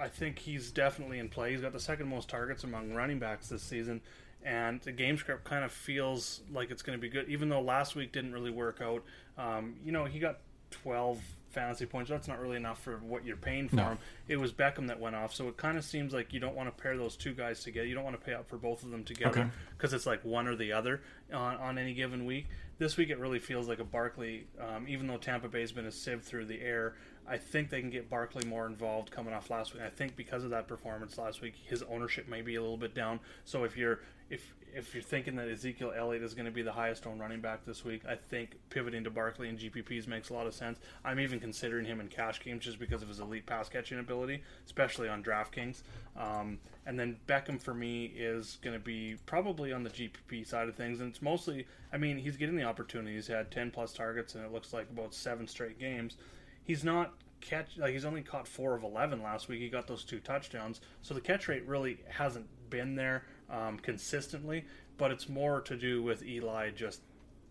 I think he's definitely in play. He's got the second most targets among running backs this season and the game script kind of feels like it's going to be good, even though last week didn't really work out. Um, you know, he got 12 fantasy points. That's not really enough for what you're paying for no. him. It was Beckham that went off, so it kind of seems like you don't want to pair those two guys together. You don't want to pay up for both of them together because okay. it's like one or the other on, on any given week. This week it really feels like a Barkley, um, even though Tampa Bay's been a sieve through the air. I think they can get Barkley more involved coming off last week. I think because of that performance last week, his ownership may be a little bit down. So if you're if if you're thinking that Ezekiel Elliott is going to be the highest owned running back this week, I think pivoting to Barkley and GPPs makes a lot of sense. I'm even considering him in cash games just because of his elite pass catching ability, especially on DraftKings. Um, and then Beckham for me is going to be probably on the GPP side of things, and it's mostly, I mean, he's getting the opportunity. He's had 10 plus targets, and it looks like about seven straight games. He's not catch like he's only caught four of 11 last week. He got those two touchdowns, so the catch rate really hasn't been there um, consistently, but it's more to do with Eli just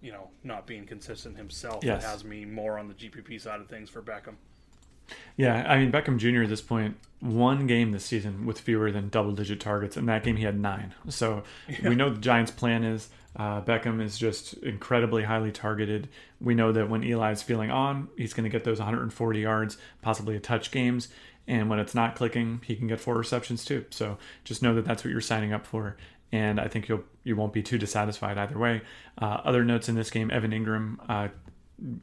you know not being consistent himself yes. that has me more on the GPP side of things for Beckham. Yeah, I mean Beckham Jr. at this point, one game this season with fewer than double-digit targets, and that game he had nine. So yeah. we know the Giants' plan is uh, Beckham is just incredibly highly targeted. We know that when Eli's feeling on, he's going to get those 140 yards, possibly a touch games. And when it's not clicking, he can get four receptions too. So just know that that's what you're signing up for. And I think you'll you won't be too dissatisfied either way. Uh, other notes in this game: Evan Engram uh,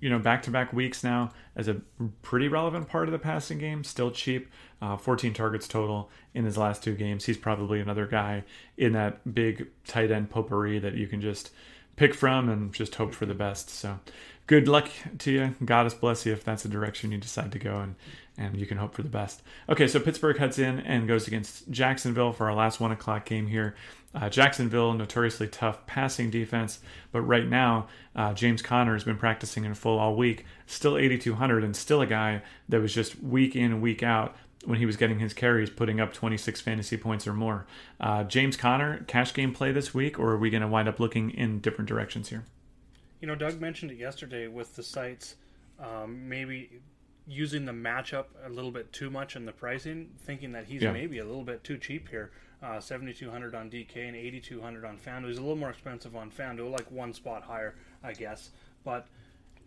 you know, back to back weeks now as a pretty relevant part of the passing game. Still cheap, uh, 14 targets total in his last two games. He's probably another guy in that big tight end potpourri that you can just pick from and just hope for the best. So good luck to you. God bless you if that's the direction you decide to go, and and you can hope for the best. Okay, so Pittsburgh heads in and goes against Jacksonville for our last one o'clock game here. Uh, Jacksonville, notoriously tough passing defense, but right now uh, James Conner has been practicing in full all week, still 8,200, and still a guy that was just week in week out when he was getting his carries, putting up 26 fantasy points or more. Uh, James Conner, cash game play this week, or are we going to wind up looking in different directions here? You know, Doug mentioned it yesterday with the sites. Um, maybe using the matchup a little bit too much in the pricing, thinking that he's yeah. maybe a little bit too cheap here. Uh, 7200 on DK and 8200 on FanDuel. He's a little more expensive on FanDuel, like one spot higher. I guess. But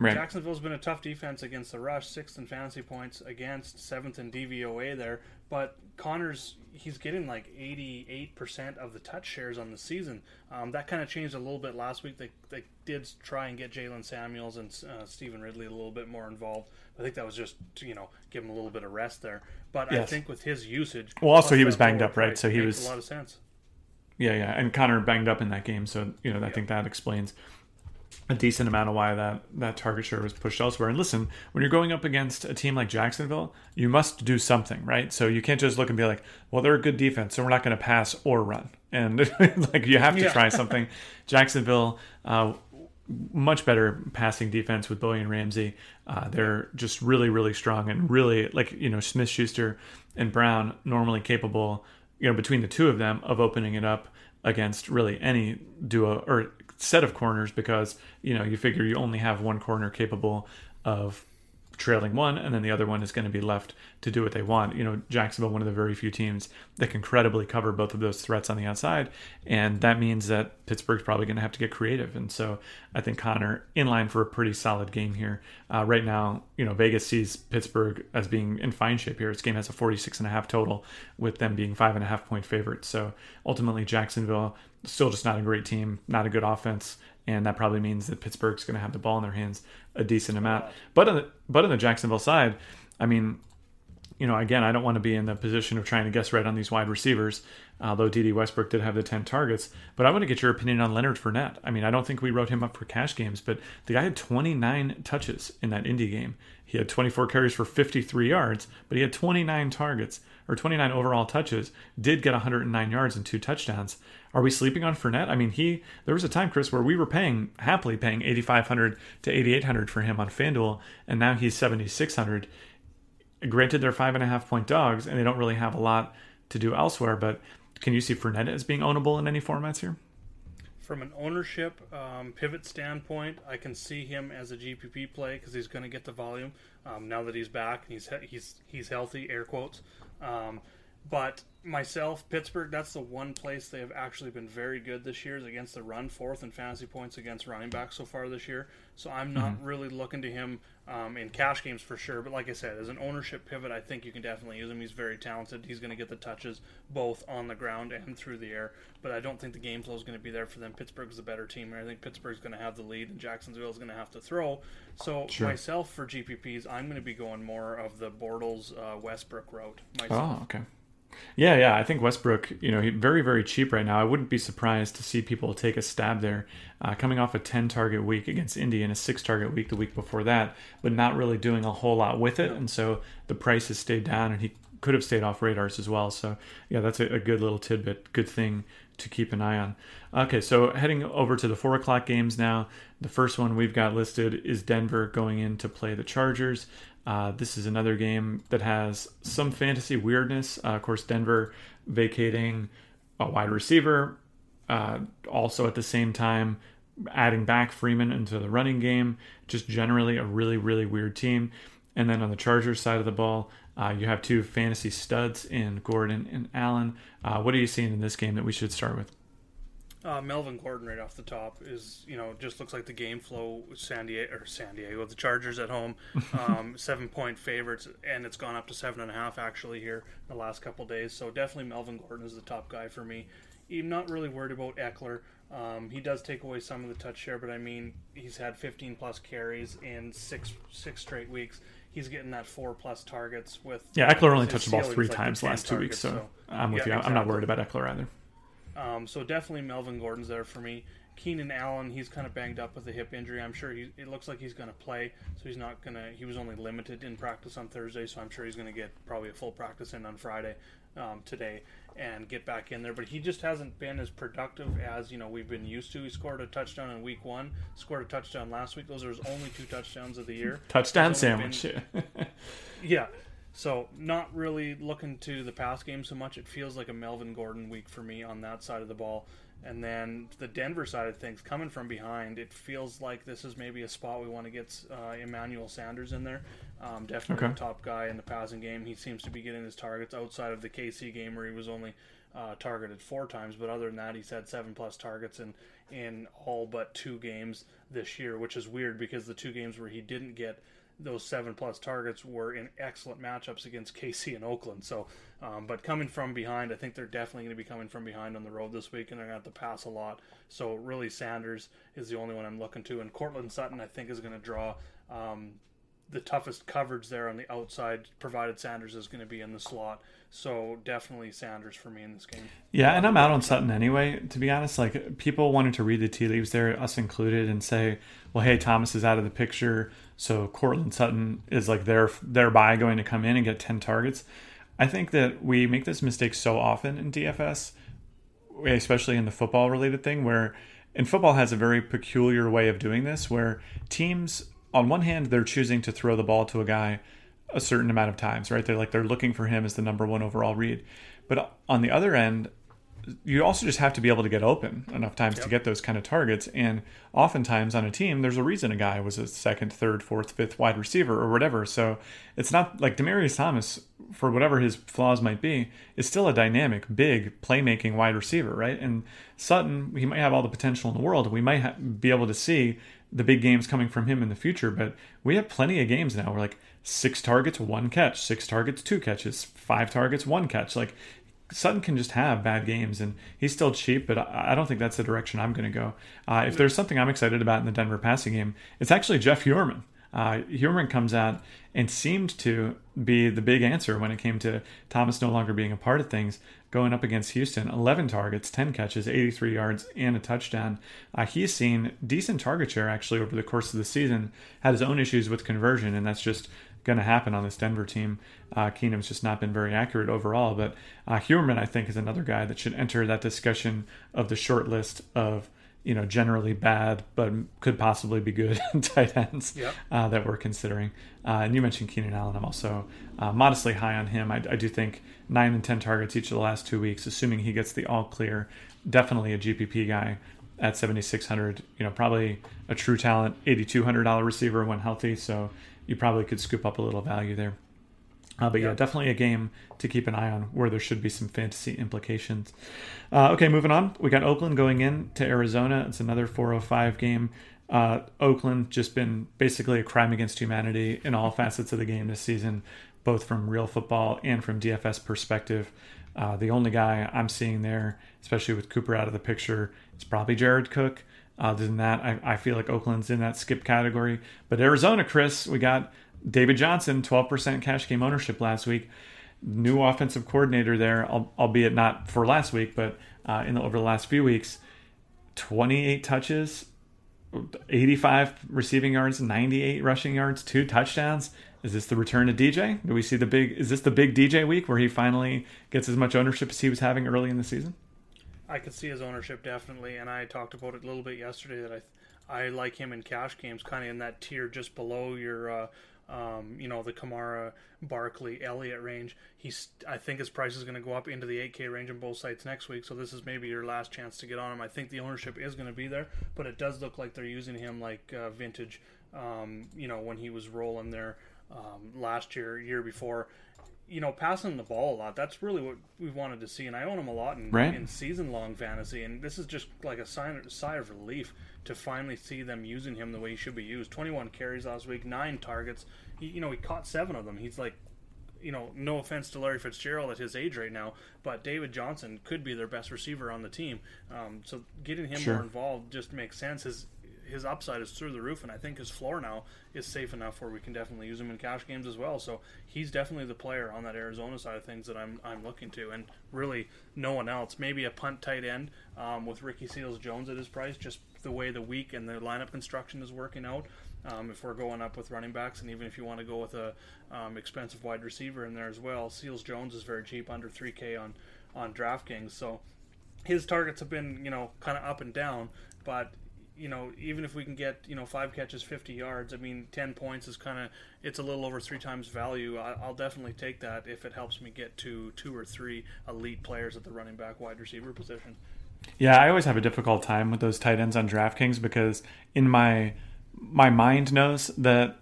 Right. Jacksonville's been a tough defense against the rush, sixth in fantasy points against, seventh in DVOA there. But Conner's he's getting like 88% of the touch shares on the season. Um, that kind of changed a little bit last week. They, they did try and get Jaylen Samuels and uh, Stevan Ridley a little bit more involved. I think that was just to, you know give him a little bit of rest there. But I think with his usage, Well, also he was banged up, right? So he makes was- a lot of sense. Yeah, yeah, and Conner banged up in that game, so you know I think that explains a decent amount of why that that target share was pushed elsewhere. And listen, when you're going up against a team like Jacksonville, you must do something, right? So you can't just look and be like, "Well, they're a good defense, so we're not going to pass or run," and like you have to Yeah. try something. Jacksonville. Uh, much better passing defense with Bouye and Ramsey. Uh, they're just really, really strong and really like you know Smith-Schuster, and Brown normally capable. You know between the two of them of opening it up against really any duo or set of corners because you know you figure you only have one corner capable of trailing one, and then the other one is going to be left to do what they want. You know, Jacksonville, one of the very few teams that can credibly cover both of those threats on the outside, and that means that Pittsburgh's probably going to have to get creative. And so I think Conner in line for a pretty solid game here. Uh, right now, you know, Vegas sees Pittsburgh as being in fine shape here. This game has a 46 and a half total, with them being five and a half point favorites. So ultimately, Jacksonville still just not a great team, not a good offense and that probably means that Pittsburgh's going to have the ball in their hands a decent amount. But on the but on the Jacksonville side, I mean, you know, again, I don't want to be in the position of trying to guess right on these wide receivers. Although Dede Westbrook did have the ten targets, but I want to get your opinion on Leonard Fournette. I mean, I don't think we wrote him up for cash games, but the guy had 29 touches in that Indy game. He had 24 carries for 53 yards, but he had 29 targets or 29 overall touches. Did get 109 yards and two touchdowns. Are we sleeping on Fournette? I mean, he there was a time, Chris, where we were paying happily paying 8,500 to 8,800 for him on FanDuel, and now he's 7,600. Granted, they're five and a half point dogs, and they don't really have a lot to do elsewhere. But can you see Fournette as being ownable in any formats here? From an ownership um, pivot standpoint, I can see him as a GPP play because he's going to get the volume um, now that he's back he's he's he's healthy, air quotes. Um, but myself, Pittsburgh, that's the one place they have actually been very good this year is against the run, fourth in fantasy points against running backs so far this year. So I'm not really looking to him um, in cash games for sure. But like I said, as an ownership pivot, I think you can definitely use him. He's very talented. He's going to get the touches both on the ground and through the air. But I don't think the game flow is going to be there for them. Pittsburgh's the better team, I think Pittsburgh's going to have the lead, and Jacksonville is going to have to throw. So myself for GPPs, I'm going to be going more of the Bortles uh, Westbrook route myself. Oh, okay. Yeah, yeah. I think Westbrook, you know, he very, very cheap right now. I wouldn't be surprised to see people take a stab there, uh, coming off a 10 target week against Indy and a six target week the week before that, but not really doing a whole lot with it. And so the price has stayed down and he could have stayed off radars as well. So, yeah, that's a, a good little tidbit, good thing to keep an eye on. Okay, so heading over to the four o'clock games now. The first one we've got listed is Denver going in to play the Chargers. Uh, this is another game that has some fantasy weirdness. Uh, of course, Denver vacating a wide receiver, uh, also at the same time adding back Freeman into the running game. Just generally a really, really weird team. And then on the Chargers side of the ball, uh, you have two fantasy studs in Gordon and Allen. Uh, what are you seeing in this game that we should start with? Uh, Melvin Gordon right off the top is you know just looks like the game flow with San Diego or San Diego the Chargers at home um, seven point favorites and it's gone up to seven and a half actually here in the last couple days so definitely Melvin Gordon is the top guy for me. I'm not really worried about Ekeler. Um, he does take away some of the touch share, but I mean he's had 15 plus carries in six six straight weeks. He's getting that four plus targets with Yeah, Ekeler only touched the ball three like times last two weeks, so targets, I'm with yeah, you. I'm not worried about Ekeler either. Um, so definitely Melvin Gordon's there for me. Keenan Allen, he's kind of banged up with a hip injury. I'm sure he. It looks like he's going to play, so he's not going to. He was only limited in practice on Thursday, so I'm sure he's going to get probably a full practice in on Friday, um, today, and get back in there. But he just hasn't been as productive as you know we've been used to. He scored a touchdown in Week One, scored a touchdown last week. Those are his only two touchdowns of the year. Touchdown sandwich. Yeah. So not really looking to the pass game so much. It feels like a Melvin Gordon week for me on that side of the ball. And then the Denver side of things, coming from behind, it feels like this is maybe a spot we want to get uh, Emmanuel Sanders in there. Um, definitely Okay. the top guy in the passing game. He seems to be getting his targets outside of the KC game where he was only uh, targeted four times, but other than that, he's had seven plus targets in in all but two games this year, which is weird because the two games where he didn't get those seven plus targets were in excellent matchups against KC and Oakland. So, um, but coming from behind, I think they're definitely going to be coming from behind on the road this week, and they're going to have to pass a lot. So, really, Sanders is the only one I'm looking to, and Courtland Sutton I think is going to draw um, the toughest coverage there on the outside, provided Sanders is going to be in the slot. So definitely Sanders for me in this game. Yeah, and I'm out on Sutton anyway. To be honest, like people wanted to read the tea leaves there, us included, and say, "Well, hey, Thomas is out of the picture, so Courtland Sutton is like there thereby going to come in and get ten targets." I think that we make this mistake so often in DFS, especially in the football related thing, where and football has a very peculiar way of doing this, where teams on one hand they're choosing to throw the ball to a guy a certain amount of times, right? They're like they're looking for him as the number one overall read. But on the other end, you also just have to be able to get open enough times yep. to get those kind of targets. And oftentimes on a team, there's a reason a guy was a second, third, fourth, fifth wide receiver or whatever. So it's not like Demaryius Thomas, for whatever his flaws might be, is still a dynamic, big playmaking wide receiver, right? And Sutton, he might have all the potential in the world. We might ha- be able to see the big games coming from him in the future, but we have plenty of games now where like six targets, one catch, six targets, two catches, five targets, one catch. Like Sutton can just have bad games, and he's still cheap, but I don't think that's the direction I'm going to go. Uh, if there's something I'm excited about in the Denver passing game, it's actually Jeff Heuerman. Uh, Heuerman comes out and seemed to be the big answer when it came to Thomas no longer being a part of things. Going up against Houston, 11 targets, 10 catches, 83 yards, and a touchdown. Uh, he's seen decent target share actually over the course of the season. Had his own issues with conversion, and that's just going to happen on this Denver team. Uh, Keenum's just not been very accurate overall, but uh, Heuerman, I think, is another guy that should enter that discussion of the short list of you know generally bad but could possibly be good tight ends yep. uh, that we're considering. Uh, and you mentioned Keenan Allen. I'm also uh, modestly high on him. I, I, do think nine and ten targets each of the last two weeks, assuming he gets the all clear. Definitely a GPP guy at 7600. You know, probably a true talent, $8,200 receiver when healthy. So you probably could scoop up a little value there. Uh, but yeah, definitely a game to keep an eye on where there should be some fantasy implications. Uh, okay, moving on. We got Oakland going in to Arizona. It's another 405 game. Uh, Oakland just been basically a crime against humanity in all facets of the game this season, both from real football and from DFS perspective. Uh, the only guy I'm seeing there, especially with Cooper out of the picture, is probably Jared Cook. Other than that, I, I feel like Oakland's in that skip category. But Arizona, Chris, we got David Johnson, 12% cash game ownership last week. New offensive coordinator there, albeit not for last week, but uh, in the, over the last few weeks. 28 touches, 85 receiving yards, 98 rushing yards, two touchdowns. Is this the return of DJ? Do we see the big? Is this the big DJ week where he finally gets as much ownership as he was having early in the season? I could see his ownership definitely, and I talked about it a little bit yesterday that I I like him in cash games, kind of in that tier just below your. Uh, um, you know the Kamara, Barkley, Elliott range. He's I think his price is going to go up into the 8K range on both sites next week. So this is maybe your last chance to get on him. I think the ownership is going to be there, but it does look like they're using him like uh, vintage. Um, you know when he was rolling there um, last year, year before you know, passing the ball a lot. That's really what we wanted to see, and I own him a lot in, right. in season long fantasy. And this is just like a sign, sigh of relief to finally see them using him the way he should be used. Twenty one carries last week, nine targets. He, you know, he caught seven of them. He's like, you know, no offense to Larry Fitzgerald at his age right now, but David Johnson could be their best receiver on the team. Um, so getting him sure. more involved just makes sense. His his upside is through the roof, and I think his floor now is safe enough where we can definitely use him in cash games as well. So he's definitely the player on that Arizona side of things that I'm I'm looking to, and really no one else. Maybe a punt tight end um, with Ricky Seals Jones at his price, just the way the week and the lineup construction is working out. Um, if we're going up with running backs, and even if you want to go with a um, expensive wide receiver in there as well, Seals Jones is very cheap, under 3K on on DraftKings. So his targets have been you know kind of up and down, but you know, even if we can get you know five catches, fifty yards, I mean, ten points is kind of it's a little over three times value. I, will definitely take that if it helps me get to two or three elite players at the running back, wide receiver position. Yeah, I always have a difficult time with those tight ends on DraftKings because in my my mind knows that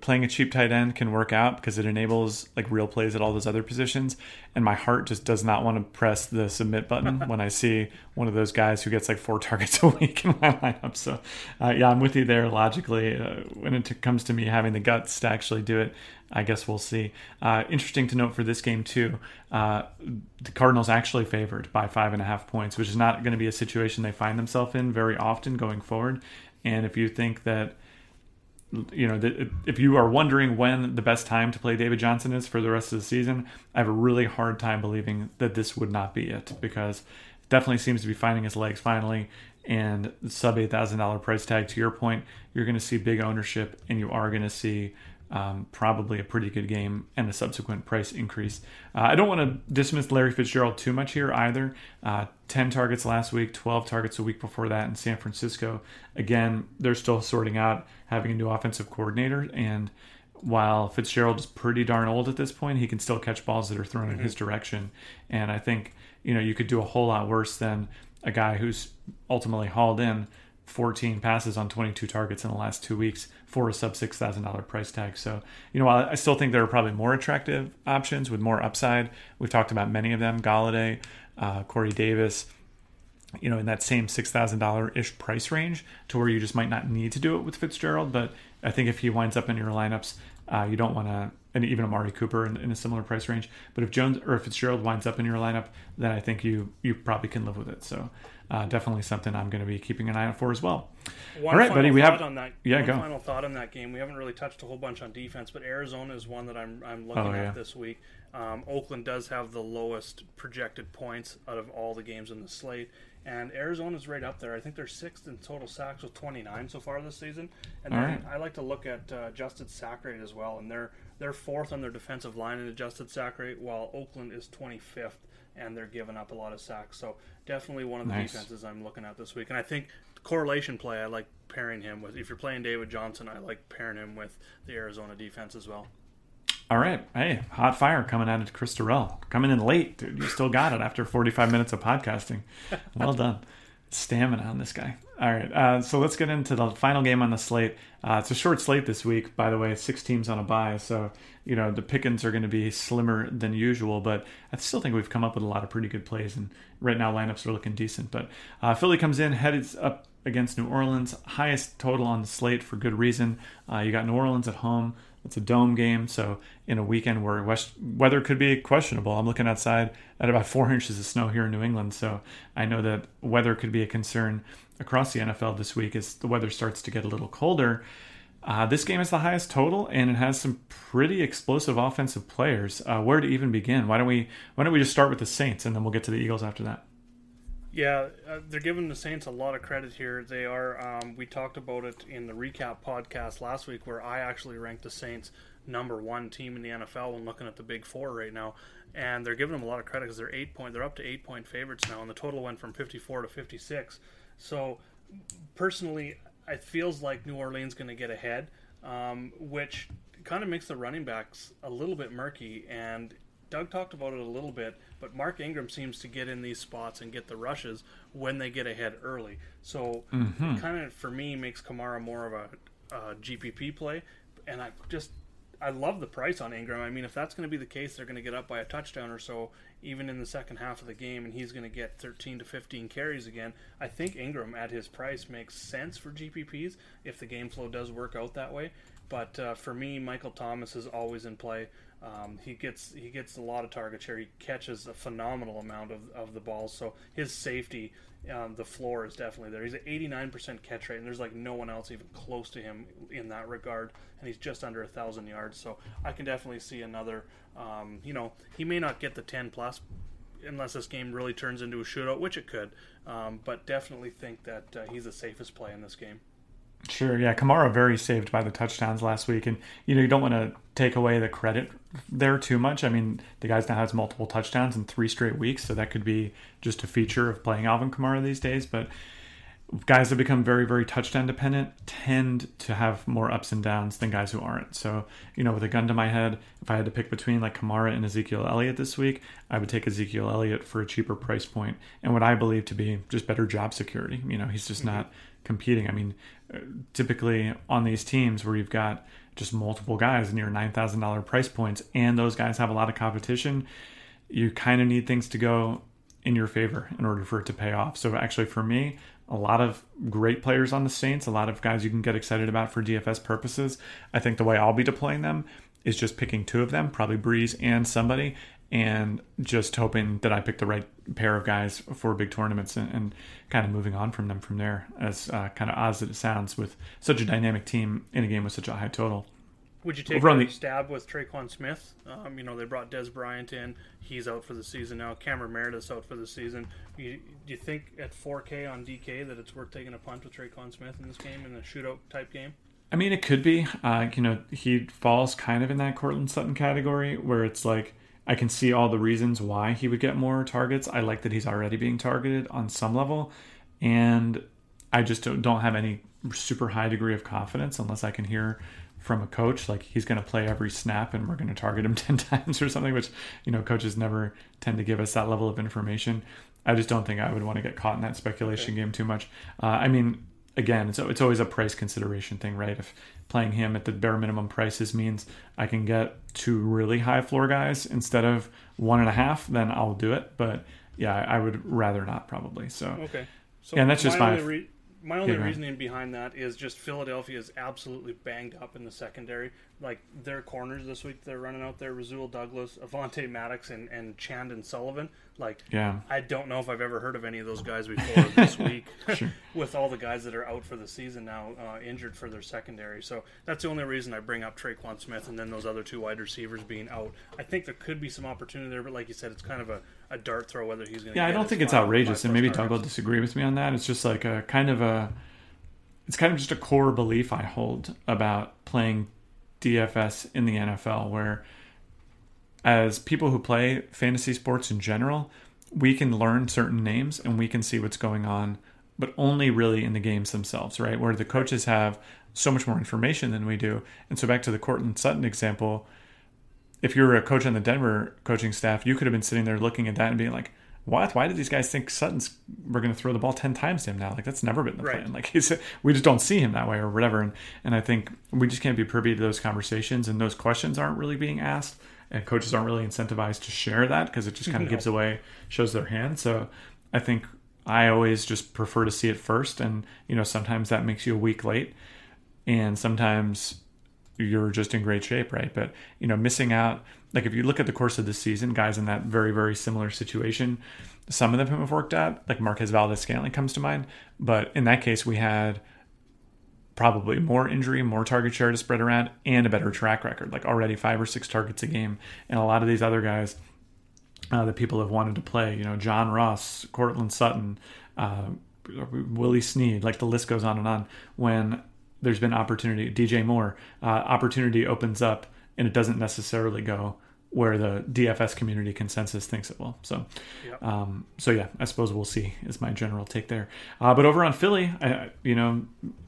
playing a cheap tight end can work out because it enables like real plays at all those other positions. And my heart just does not want to press the submit button when I see one of those guys who gets like four targets a week in my lineup. So, uh, yeah, I'm with you there logically. Uh, when it comes to me having the guts to actually do it, I guess we'll see. Uh, interesting to note for this game, too, uh, the Cardinals actually favored by five and a half points, which is not going to be a situation they find themselves in very often going forward. And if you think that you know, if you are wondering when the best time to play David Johnson is for the rest of the season, I have a really hard time believing that this would not be it because it definitely seems to be finding his legs finally. And sub eight thousand dollar price tag. To your point, you're going to see big ownership, and you are going to see um, probably a pretty good game and a subsequent price increase. Uh, I don't want to dismiss Larry Fitzgerald too much here either. Uh, 10 targets last week, 12 targets a week before that in San Francisco. Again, they're still sorting out having a new offensive coordinator. And while Fitzgerald is pretty darn old at this point, he can still catch balls that are thrown mm-hmm. in his direction. And I think, you know, you could do a whole lot worse than a guy who's ultimately hauled in 14 passes on 22 targets in the last two weeks for a sub $6,000 price tag. So, you know, I still think there are probably more attractive options with more upside. We've talked about many of them Golladay, uh, Corey Davis, you know, in that same $6,000 ish price range to where you just might not need to do it with Fitzgerald. But I think if he winds up in your lineups, uh, you don't want to, and even Amari Cooper in, in, a similar price range. But if Jones or if Fitzgerald winds up in your lineup, then I think you you probably can live with it. So uh, definitely something I'm going to be keeping an eye out for as well. One All right, buddy. We have on that. Yeah, go. Final thought on that game. We haven't really touched a whole bunch on defense, but Arizona is one that I'm I'm looking oh, yeah. at this week. Um, Oakland does have the lowest projected points out of all the games in the slate, and Arizona's right up there. I think they're sixth in total sacks with 29 so far this season. And then right. I like to look at uh, adjusted sack rate as well, and they're they're fourth on their defensive line in adjusted sack rate, while Oakland is 25th, and they're giving up a lot of sacks. So definitely one of the nice. defenses I'm looking at this week. And I think correlation play, I like pairing him with. If you're playing David Johnson, I like pairing him with the Arizona defense as well. All right. Hey, hot fire coming out of Chris Durrell. Coming in late, dude. You still got it after 45 minutes of podcasting. Well done. Stamina on this guy. All right. Uh, so let's get into the final game on the slate. Uh, it's a short slate this week, by the way. Six teams on a bye. So, you know, the pickings are going to be slimmer than usual, but I still think we've come up with a lot of pretty good plays. And right now, lineups are looking decent. But uh, Philly comes in, heads up against New Orleans. Highest total on the slate for good reason. Uh, you got New Orleans at home. It's a dome game, so in a weekend where west, weather could be questionable, I'm looking outside at about four inches of snow here in New England. So I know that weather could be a concern across the NFL this week as the weather starts to get a little colder. Uh, this game is the highest total, and it has some pretty explosive offensive players. Uh, where to even begin? Why don't we Why don't we just start with the Saints, and then we'll get to the Eagles after that? Yeah, uh, they're giving the Saints a lot of credit here. They are. Um, we talked about it in the recap podcast last week, where I actually ranked the Saints number one team in the NFL when looking at the Big Four right now, and they're giving them a lot of credit because they're eight point. They're up to eight point favorites now, and the total went from fifty four to fifty six. So, personally, it feels like New Orleans going to get ahead, um, which kind of makes the running backs a little bit murky. And Doug talked about it a little bit, but Mark Ingram seems to get in these spots and get the rushes when they get ahead early. So mm-hmm. kind of for me makes Kamara more of a, a GPP play, and I just I love the price on Ingram. I mean, if that's going to be the case, they're going to get up by a touchdown or so, even in the second half of the game, and he's going to get 13 to 15 carries again. I think Ingram at his price makes sense for GPPs if the game flow does work out that way. But uh, for me, Michael Thomas is always in play. Um, he gets he gets a lot of target share. He catches a phenomenal amount of, of the balls. So his safety, um, the floor is definitely there. He's at 89% catch rate, and there's like no one else even close to him in that regard. And he's just under a thousand yards. So I can definitely see another. Um, you know, he may not get the 10 plus unless this game really turns into a shootout, which it could. Um, but definitely think that uh, he's the safest play in this game. Sure, yeah, Kamara very saved by the touchdowns last week, and you know you don't want to take away the credit there too much. I mean, the guy's now has multiple touchdowns in three straight weeks, so that could be just a feature of playing Alvin Kamara these days. But guys that become very, very touchdown dependent tend to have more ups and downs than guys who aren't. So, you know, with a gun to my head, if I had to pick between like Kamara and Ezekiel Elliott this week, I would take Ezekiel Elliott for a cheaper price point and what I believe to be just better job security. You know, he's just mm-hmm. not competing. I mean, uh, typically on these teams where you've got just multiple guys near $9,000 price points and those guys have a lot of competition, you kind of need things to go in your favor in order for it to pay off. So actually for me, a lot of great players on the Saints, a lot of guys you can get excited about for DFS purposes. I think the way I'll be deploying them is just picking two of them, probably Brees and somebody, and just hoping that I pick the right pair of guys for big tournaments and, and kind of moving on from them from there. As uh, kind of odd as it sounds, with such a dynamic team in a game with such a high total. Would you take Over a the... stab with Tre'Quan Smith? Um, you know, they brought Dez Bryant in. He's out for the season now. Cameron Meredith's out for the season. You, do you think at 4K on DK that it's worth taking a punt with Tre'Quan Smith in this game, in a shootout type game? I mean, it could be. Uh, you know, he falls kind of in that Courtland Sutton category where it's like I can see all the reasons why he would get more targets. I like that he's already being targeted on some level, and I just don't, don't have any super high degree of confidence unless I can hear from a coach like he's going to play every snap and we're going to target him 10 times or something which you know coaches never tend to give us that level of information i just don't think i would want to get caught in that speculation okay. game too much uh, i mean again it's, it's always a price consideration thing right? If playing him at the bare minimum prices means i can get two really high floor guys instead of one and a half then i'll do it. But yeah i would rather not probably so. Okay. So yeah, and that's just my, re- my only yeah, reasoning behind that is just Philadelphia is absolutely banged up in the secondary. Like their corners this week, they're running out there: Rasul Douglas, Avonte Maddox, and and Chandon Sullivan. Like, yeah, I don't know if I've ever heard of any of those guys before this week. sure. With all the guys that are out for the season now, uh, injured for their secondary, so that's the only reason I bring up Tre'Quan Smith and then those other two wide receivers being out. I think there could be some opportunity there, but like you said, it's kind of a, a dart throw whether he's going. to Yeah, I don't think it's outrageous, and maybe Doug will disagree with me on that. It's just like a kind of a, it's kind of just a core belief I hold about playing DFS in the NFL, where as people who play fantasy sports in general, we can learn certain names and we can see what's going on, but only really in the games themselves, right? Where the coaches have so much more information than we do. And so back to the Courtland Sutton example, if you're a coach on the Denver coaching staff, you could have been sitting there looking at that and being like, what? Why did these guys think Sutton's we're going to throw the ball ten times to him now? Like that's never been the right. plan. Like he's we just don't see him that way or whatever. And and I think we just can't be privy to those conversations and those questions aren't really being asked and coaches aren't really incentivized to share that because it just kind of no. gives away shows their hand so i think i always just prefer to see it first and you know sometimes that makes you a week late and sometimes you're just in great shape right but you know missing out like if you look at the course of the season guys in that very very similar situation some of them have worked out like marquez Valdes-Scantling comes to mind but in that case we had probably more injury, more target share to spread around, and a better track record, like already five or six targets a game. And a lot of these other guys uh, that people have wanted to play, you know, John Ross, Courtland Sutton, uh, Willie Snead, like the list goes on and on. When there's been opportunity, DJ Moore, uh, opportunity opens up, and it doesn't necessarily go where the DFS community consensus thinks it will. So, yep. um, so yeah, I suppose we'll see. Is my general take there. Uh, but over on Philly, I, you know,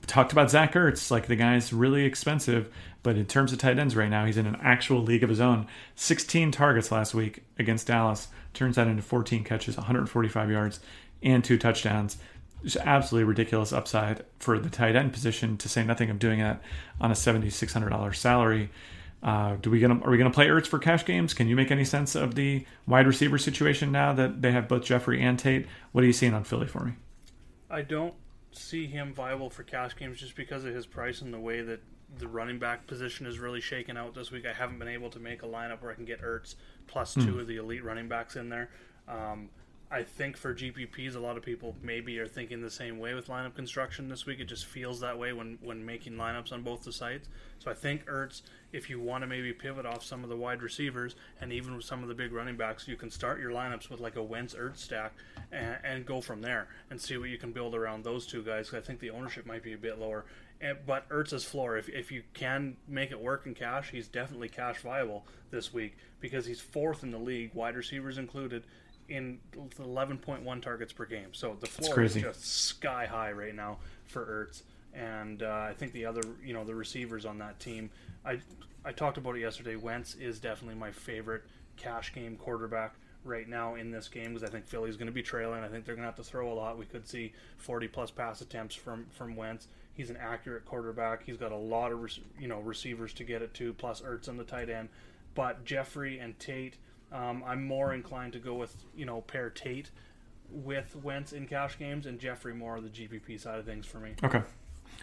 talked about Zach Ertz. Like the guy's really expensive, but in terms of tight ends right now, he's in an actual league of his own. 16 targets last week against Dallas turns that into 14 catches, 145 yards, and two touchdowns. Just absolutely ridiculous upside for the tight end position. To say nothing of doing that on a $7,600 salary. Uh, do we gonna are we gonna play Ertz for cash games? Can you make any sense of the wide receiver situation now that they have both Jeffery and Tate? What are you seeing on Philly for me? I don't see him viable for cash games just because of his price and the way that the running back position is really shaken out this week. I haven't been able to make a lineup where I can get Ertz plus mm. two of the elite running backs in there. Um, I think for GPPs, a lot of people maybe are thinking the same way with lineup construction this week. It just feels that way when, when making lineups on both the sites. So I think Ertz, if you want to maybe pivot off some of the wide receivers and even with some of the big running backs, you can start your lineups with like a Wentz Ertz stack and, and go from there and see what you can build around those two guys. I think the ownership might be a bit lower. And, but Ertz's floor, if, if you can make it work in cash, he's definitely cash viable this week because he's fourth in the league, wide receivers included in 11.1 targets per game. So the floor is just sky high right now for Ertz. And uh, I think the other, you know, the receivers on that team. I I talked about it yesterday. Wentz is definitely my favorite cash game quarterback right now in this game because I think Philly's going to be trailing. I think they're going to have to throw a lot. We could see 40 plus pass attempts from from Wentz. He's an accurate quarterback. He's got a lot of you know receivers to get it to, plus Ertz on the tight end. But Jeffery and Tate, um, I'm more inclined to go with you know pair Tate with Wentz in cash games and Jeffery more on the GPP side of things for me. Okay.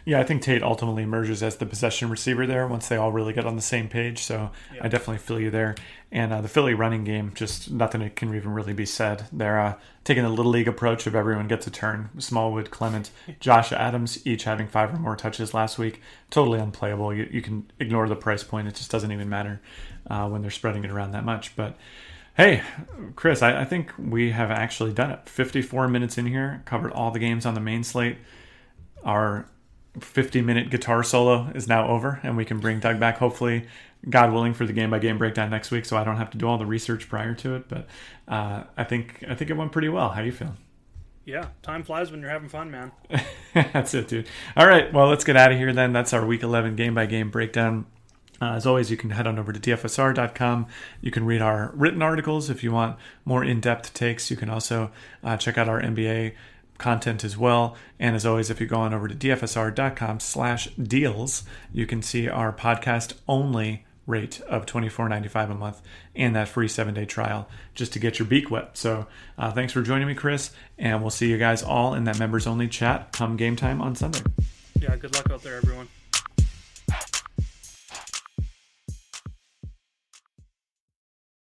Yeah, I think Tate ultimately emerges as the possession receiver there once they all really get on the same page. So Yeah. I definitely feel you there. And uh, the Philly running game, just nothing that can even really be said. They're uh, taking a little league approach of everyone gets a turn. Smallwood, Clement, Josh Adams, each having five or more touches last week. Totally unplayable. You, you can ignore the price point. It just doesn't even matter uh, when they're spreading it around that much. But Hey, Chris, I, I think we have actually done it. 54 minutes in here, covered all the games on the main slate. Our 50 minute guitar solo is now over, and we can bring Doug back, hopefully, God willing, for the game by game breakdown next week. So I don't have to do all the research prior to it. But uh, I think I think it went pretty well. How do you feel? Yeah, time flies when you're having fun, man. That's it, dude. All right, well, let's get out of here then. That's our week 11 game by game breakdown. Uh, as always, you can head on over to dfsr.com. You can read our written articles if you want more in depth takes. You can also uh, check out our NBA content as well. And as always, if you go on over to dfsr.com slash deals, you can see our podcast only rate of $24.95 a month and that free seven day trial just to get your beak wet. So uh, thanks for joining me, Chris. And we'll see you guys all in that members only chat come game time on Sunday. Yeah, good luck out there, everyone.